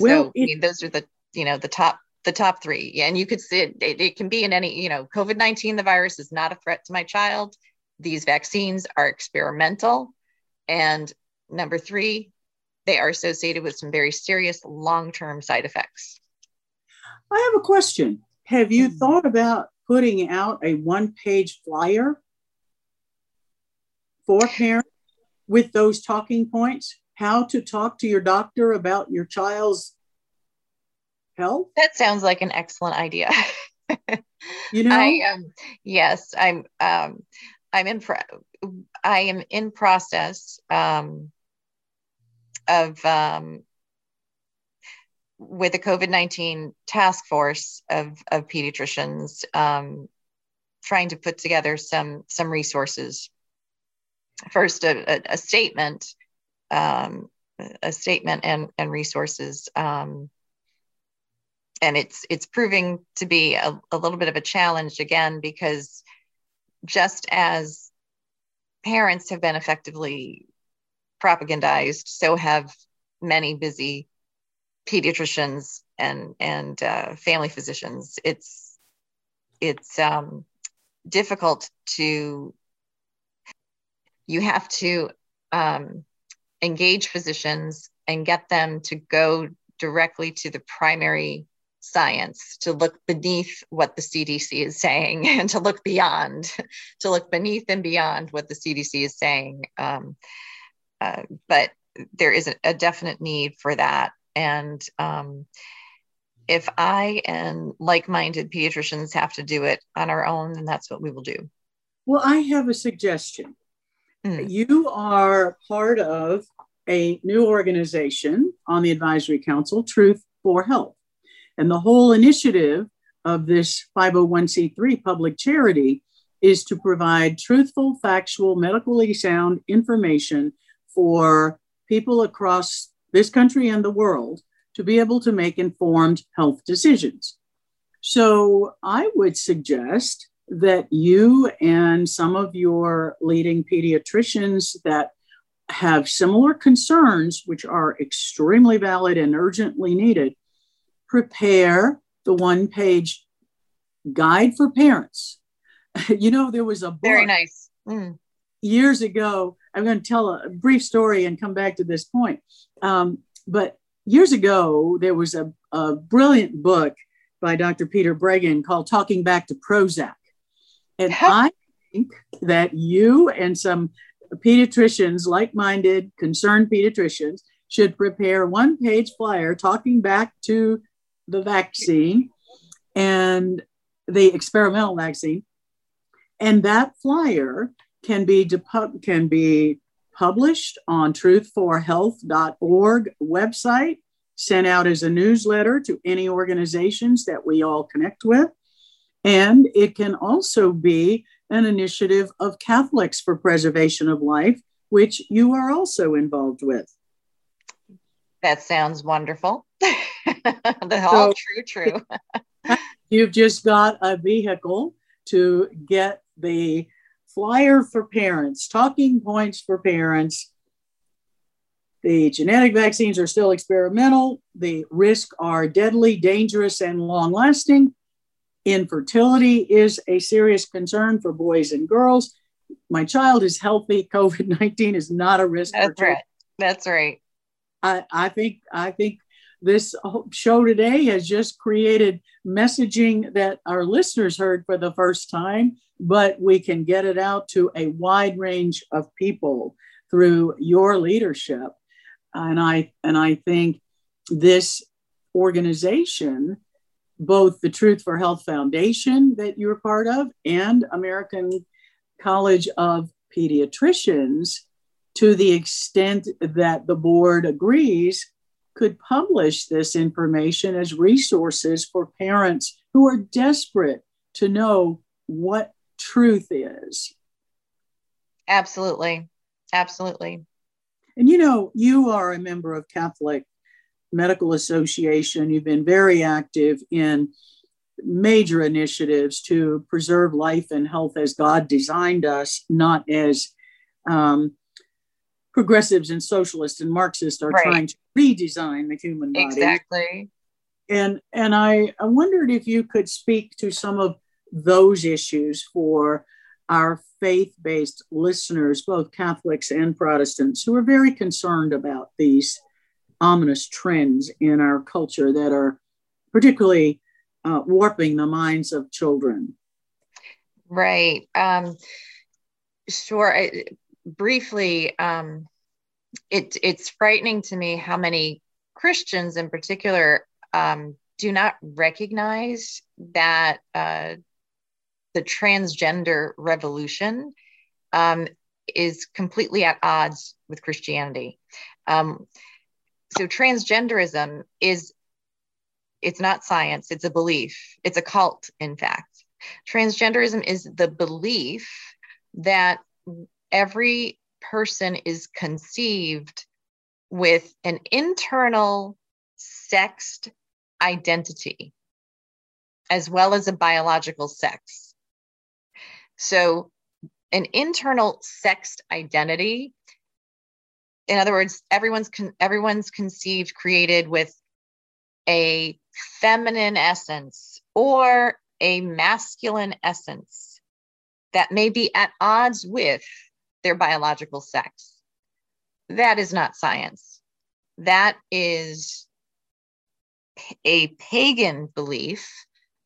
F: Well, so it, I mean, those are the you know the top the top three and you could see it, it, it can be in any you know covid-19 the virus is not a threat to my child these vaccines are experimental and number three they are associated with some very serious long-term side effects
A: I have a question. Have you mm-hmm. thought about putting out a one page flyer for parents with those talking points? How to talk to your doctor about your child's health?
F: That sounds like an excellent idea.
A: you know,
F: I um, yes, I'm um, I'm in pro- I am in process um, of um, with the COVID 19 task force of, of pediatricians um, trying to put together some, some resources. First, a, a, a statement, um, a statement and, and resources. Um, and it's, it's proving to be a, a little bit of a challenge again, because just as parents have been effectively propagandized, so have many busy pediatricians and and uh, family physicians. It's it's um, difficult to you have to um, engage physicians and get them to go directly to the primary science to look beneath what the CDC is saying and to look beyond, to look beneath and beyond what the CDC is saying. Um, uh, but there is a, definite need for that. And um, if I and like minded pediatricians have to do it on our own, then that's what we will do.
A: Well, I have a suggestion. Mm. You are part of a new organization on the advisory council, Truth for Health. And the whole initiative of this 501c3 public charity is to provide truthful, factual, medically sound information for people across this country and the world to be able to make informed health decisions. So I would suggest that you and some of your leading pediatricians that have similar concerns, which are extremely valid and urgently needed, prepare the one page guide for parents. you know, there was a book
F: very nice mm.
A: years ago. I'm going to tell a brief story and come back to this point. Um, but years ago, there was a, a brilliant book by Dr. Peter Breggin called Talking Back to Prozac. And I think that you and some pediatricians, like minded, concerned pediatricians, should prepare one page flyer talking back to the vaccine and the experimental vaccine. And that flyer can be can be published on truthforhealth.org website, sent out as a newsletter to any organizations that we all connect with. And it can also be an initiative of Catholics for Preservation of Life, which you are also involved with.
F: That sounds wonderful. the all true, true.
A: you've just got a vehicle to get the flyer for parents, talking points for parents. The genetic vaccines are still experimental. The risks are deadly, dangerous, and long lasting. Infertility is a serious concern for boys and girls. My child is healthy. COVID 19 is not a risk.
F: That's right. That's right.
A: I, I think I think this show today has just created messaging that our listeners heard for the first time, but we can get it out to a wide range of people through your leadership. And I and I think this organization, both the Truth for Health Foundation that you're part of and American College of Pediatricians, to the extent that the board agrees, could publish this information as resources for parents who are desperate to know what truth is.
F: Absolutely. Absolutely.
A: And you know, you are a member of Catholic Medical Association. You've been very active in major initiatives to preserve life and health as God designed us, not as um, progressives and socialists and Marxists are right. trying to redesign the human body.
F: Exactly.
A: And and I, I wondered if you could speak to some of those issues for our faith-based listeners, both Catholics and Protestants, who are very concerned about these ominous trends in our culture that are particularly uh, warping the minds of children.
F: Right. Um, sure. I, briefly, um, it, it's frightening to me how many Christians, in particular, um, do not recognize that uh, the transgender revolution um, is completely at odds with Christianity. Um, so transgenderism is it's not science it's a belief it's a cult in fact transgenderism is the belief that every person is conceived with an internal sexed identity as well as a biological sex. So an internal sexed identity in other words everyone's con- everyone's conceived created with a feminine essence or a masculine essence that may be at odds with their biological sex. That is not science. That is a pagan belief.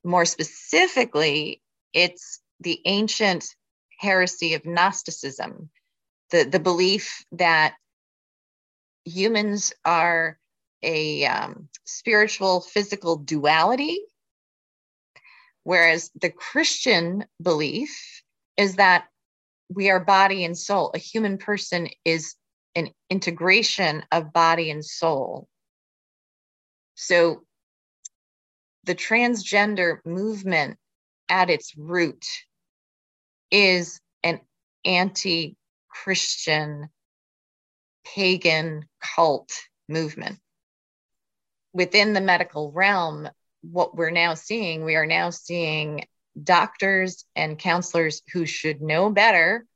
F: More specifically it's the ancient heresy of gnosticism the, the belief that humans are a um, spiritual physical duality, whereas the Christian belief is that we are body and soul. A human person is an integration of body and soul. So the transgender movement at its root is an anti Christian pagan cult movement. Within the medical realm, what we're now seeing, we are now seeing doctors and counselors who should know better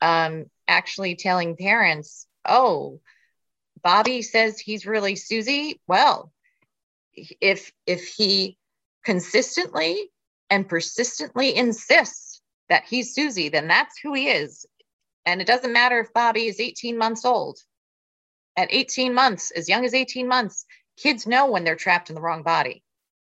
F: um, actually telling parents, oh, Bobby says he's really Susie. Well, if if he consistently and persistently insists that he's Susie, then that's who he is. And it doesn't matter if Bobby is 18 months old. At 18 months, as young as 18 months, kids know when they're trapped in the wrong body.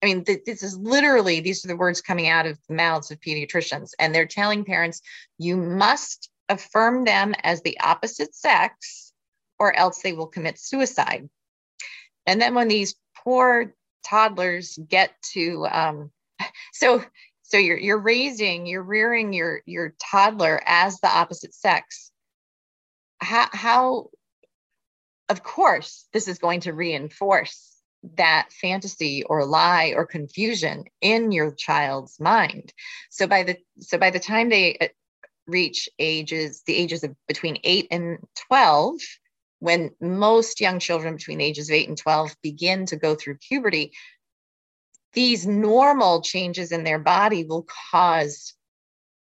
F: I mean, th- this is literally, these are the words coming out of the mouths of pediatricians. And they're telling parents, you must affirm them as the opposite sex, or else they will commit suicide. And then when these poor toddlers get to, um, so so you're you're raising you're rearing your your toddler as the opposite sex how how of course this is going to reinforce that fantasy or lie or confusion in your child's mind so by the so by the time they uh, reach ages the ages of between 8 and 12 when most young children between the ages of 8 and 12 begin to go through puberty these normal changes in their body will cause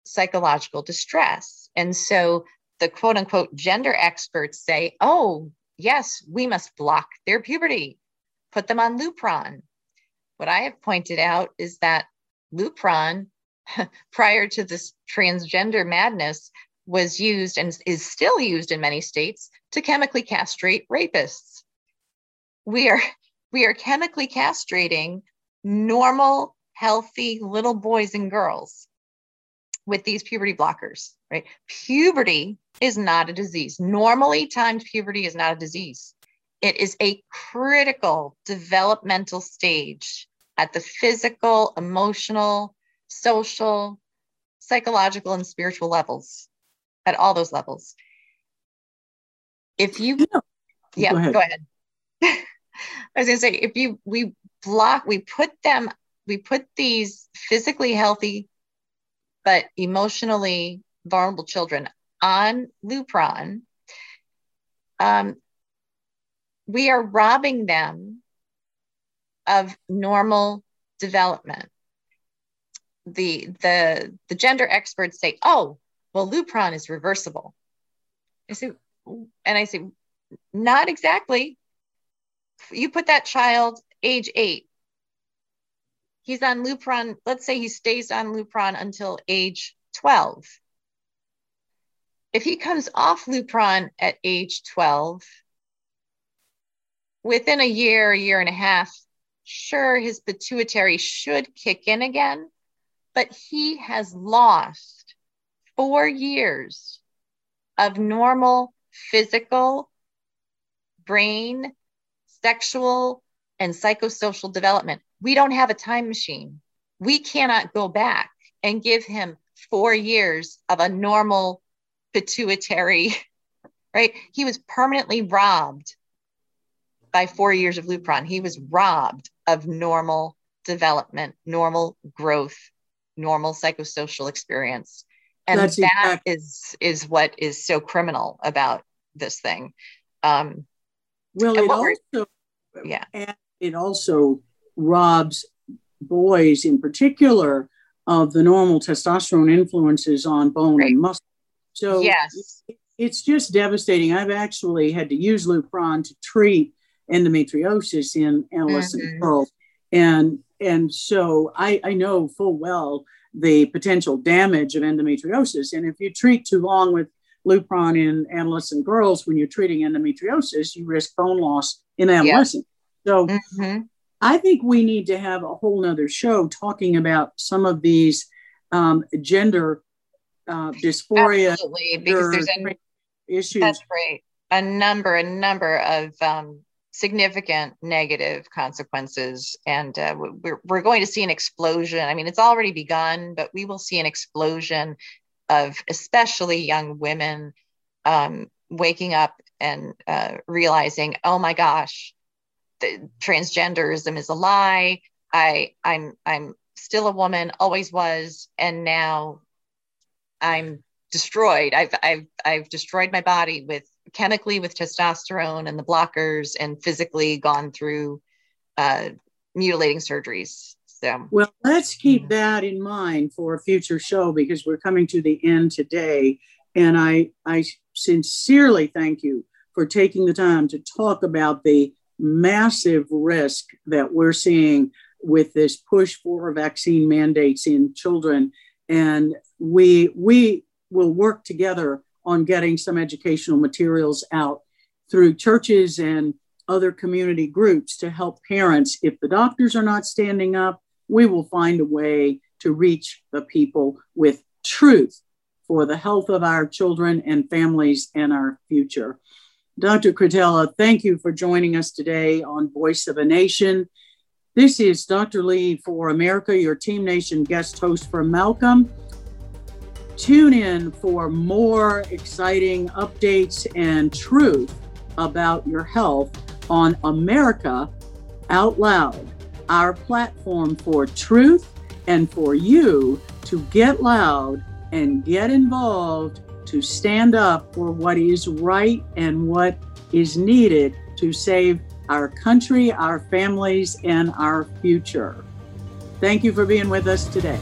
F: psychological distress. And so the quote unquote gender experts say, oh, yes, we must block their puberty, put them on Lupron. What I have pointed out is that Lupron, prior to this transgender madness, was used and is still used in many states to chemically castrate rapists. We are we are chemically castrating normal, healthy little boys and girls with these puberty blockers, right? Puberty is not a disease. Normally timed puberty is not a disease. It is a critical developmental stage at the physical, emotional, social, psychological, and spiritual levels, at all those levels. If you, yeah, go ahead. Go ahead. I was going to say, if you, we block we put them we put these physically healthy but emotionally vulnerable children on lupron um, we are robbing them of normal development the the the gender experts say oh well lupron is reversible i say and i say not exactly you put that child age eight. He's on Lupron, let's say he stays on Lupron until age 12. If he comes off Lupron at age 12, within a year, a year and a half, sure his pituitary should kick in again, but he has lost four years of normal physical, brain, sexual, and psychosocial development. We don't have a time machine. We cannot go back and give him four years of a normal pituitary, right? He was permanently robbed by four years of Lupron. He was robbed of normal development, normal growth, normal psychosocial experience. And That's that exactly. is is what is so criminal about this thing. Um,
A: well, it also, yeah, and it also robs boys in particular of the normal testosterone influences on bone right. and muscle. So
F: yes,
A: it's just devastating. I've actually had to use Lupron to treat endometriosis in adolescent mm-hmm. girls, and and so I, I know full well the potential damage of endometriosis. And if you treat too long with Lupron in adolescent girls, when you're treating endometriosis, you risk bone loss in adolescent. So mm-hmm. I think we need to have a whole nother show talking about some of these um, gender uh, dysphoria
F: Absolutely, because there's a, issues. That's right. A number, a number of um, significant negative consequences. And uh, we're, we're going to see an explosion. I mean, it's already begun, but we will see an explosion of especially young women um, waking up and uh, realizing, oh my gosh, the transgenderism is a lie. I I'm I'm still a woman, always was, and now I'm destroyed. I've I've I've destroyed my body with chemically with testosterone and the blockers, and physically gone through uh, mutilating surgeries. So
A: well, let's keep that in mind for a future show because we're coming to the end today, and I I sincerely thank you for taking the time to talk about the massive risk that we're seeing with this push for vaccine mandates in children and we we will work together on getting some educational materials out through churches and other community groups to help parents if the doctors are not standing up we will find a way to reach the people with truth for the health of our children and families and our future Dr. Cretella, thank you for joining us today on Voice of a Nation. This is Dr. Lee for America, your Team Nation guest host for Malcolm. Tune in for more exciting updates and truth about your health on America Out Loud, our platform for truth and for you to get loud and get involved to stand up for what is right and what is needed to save our country, our families, and our future. Thank you for being with us today.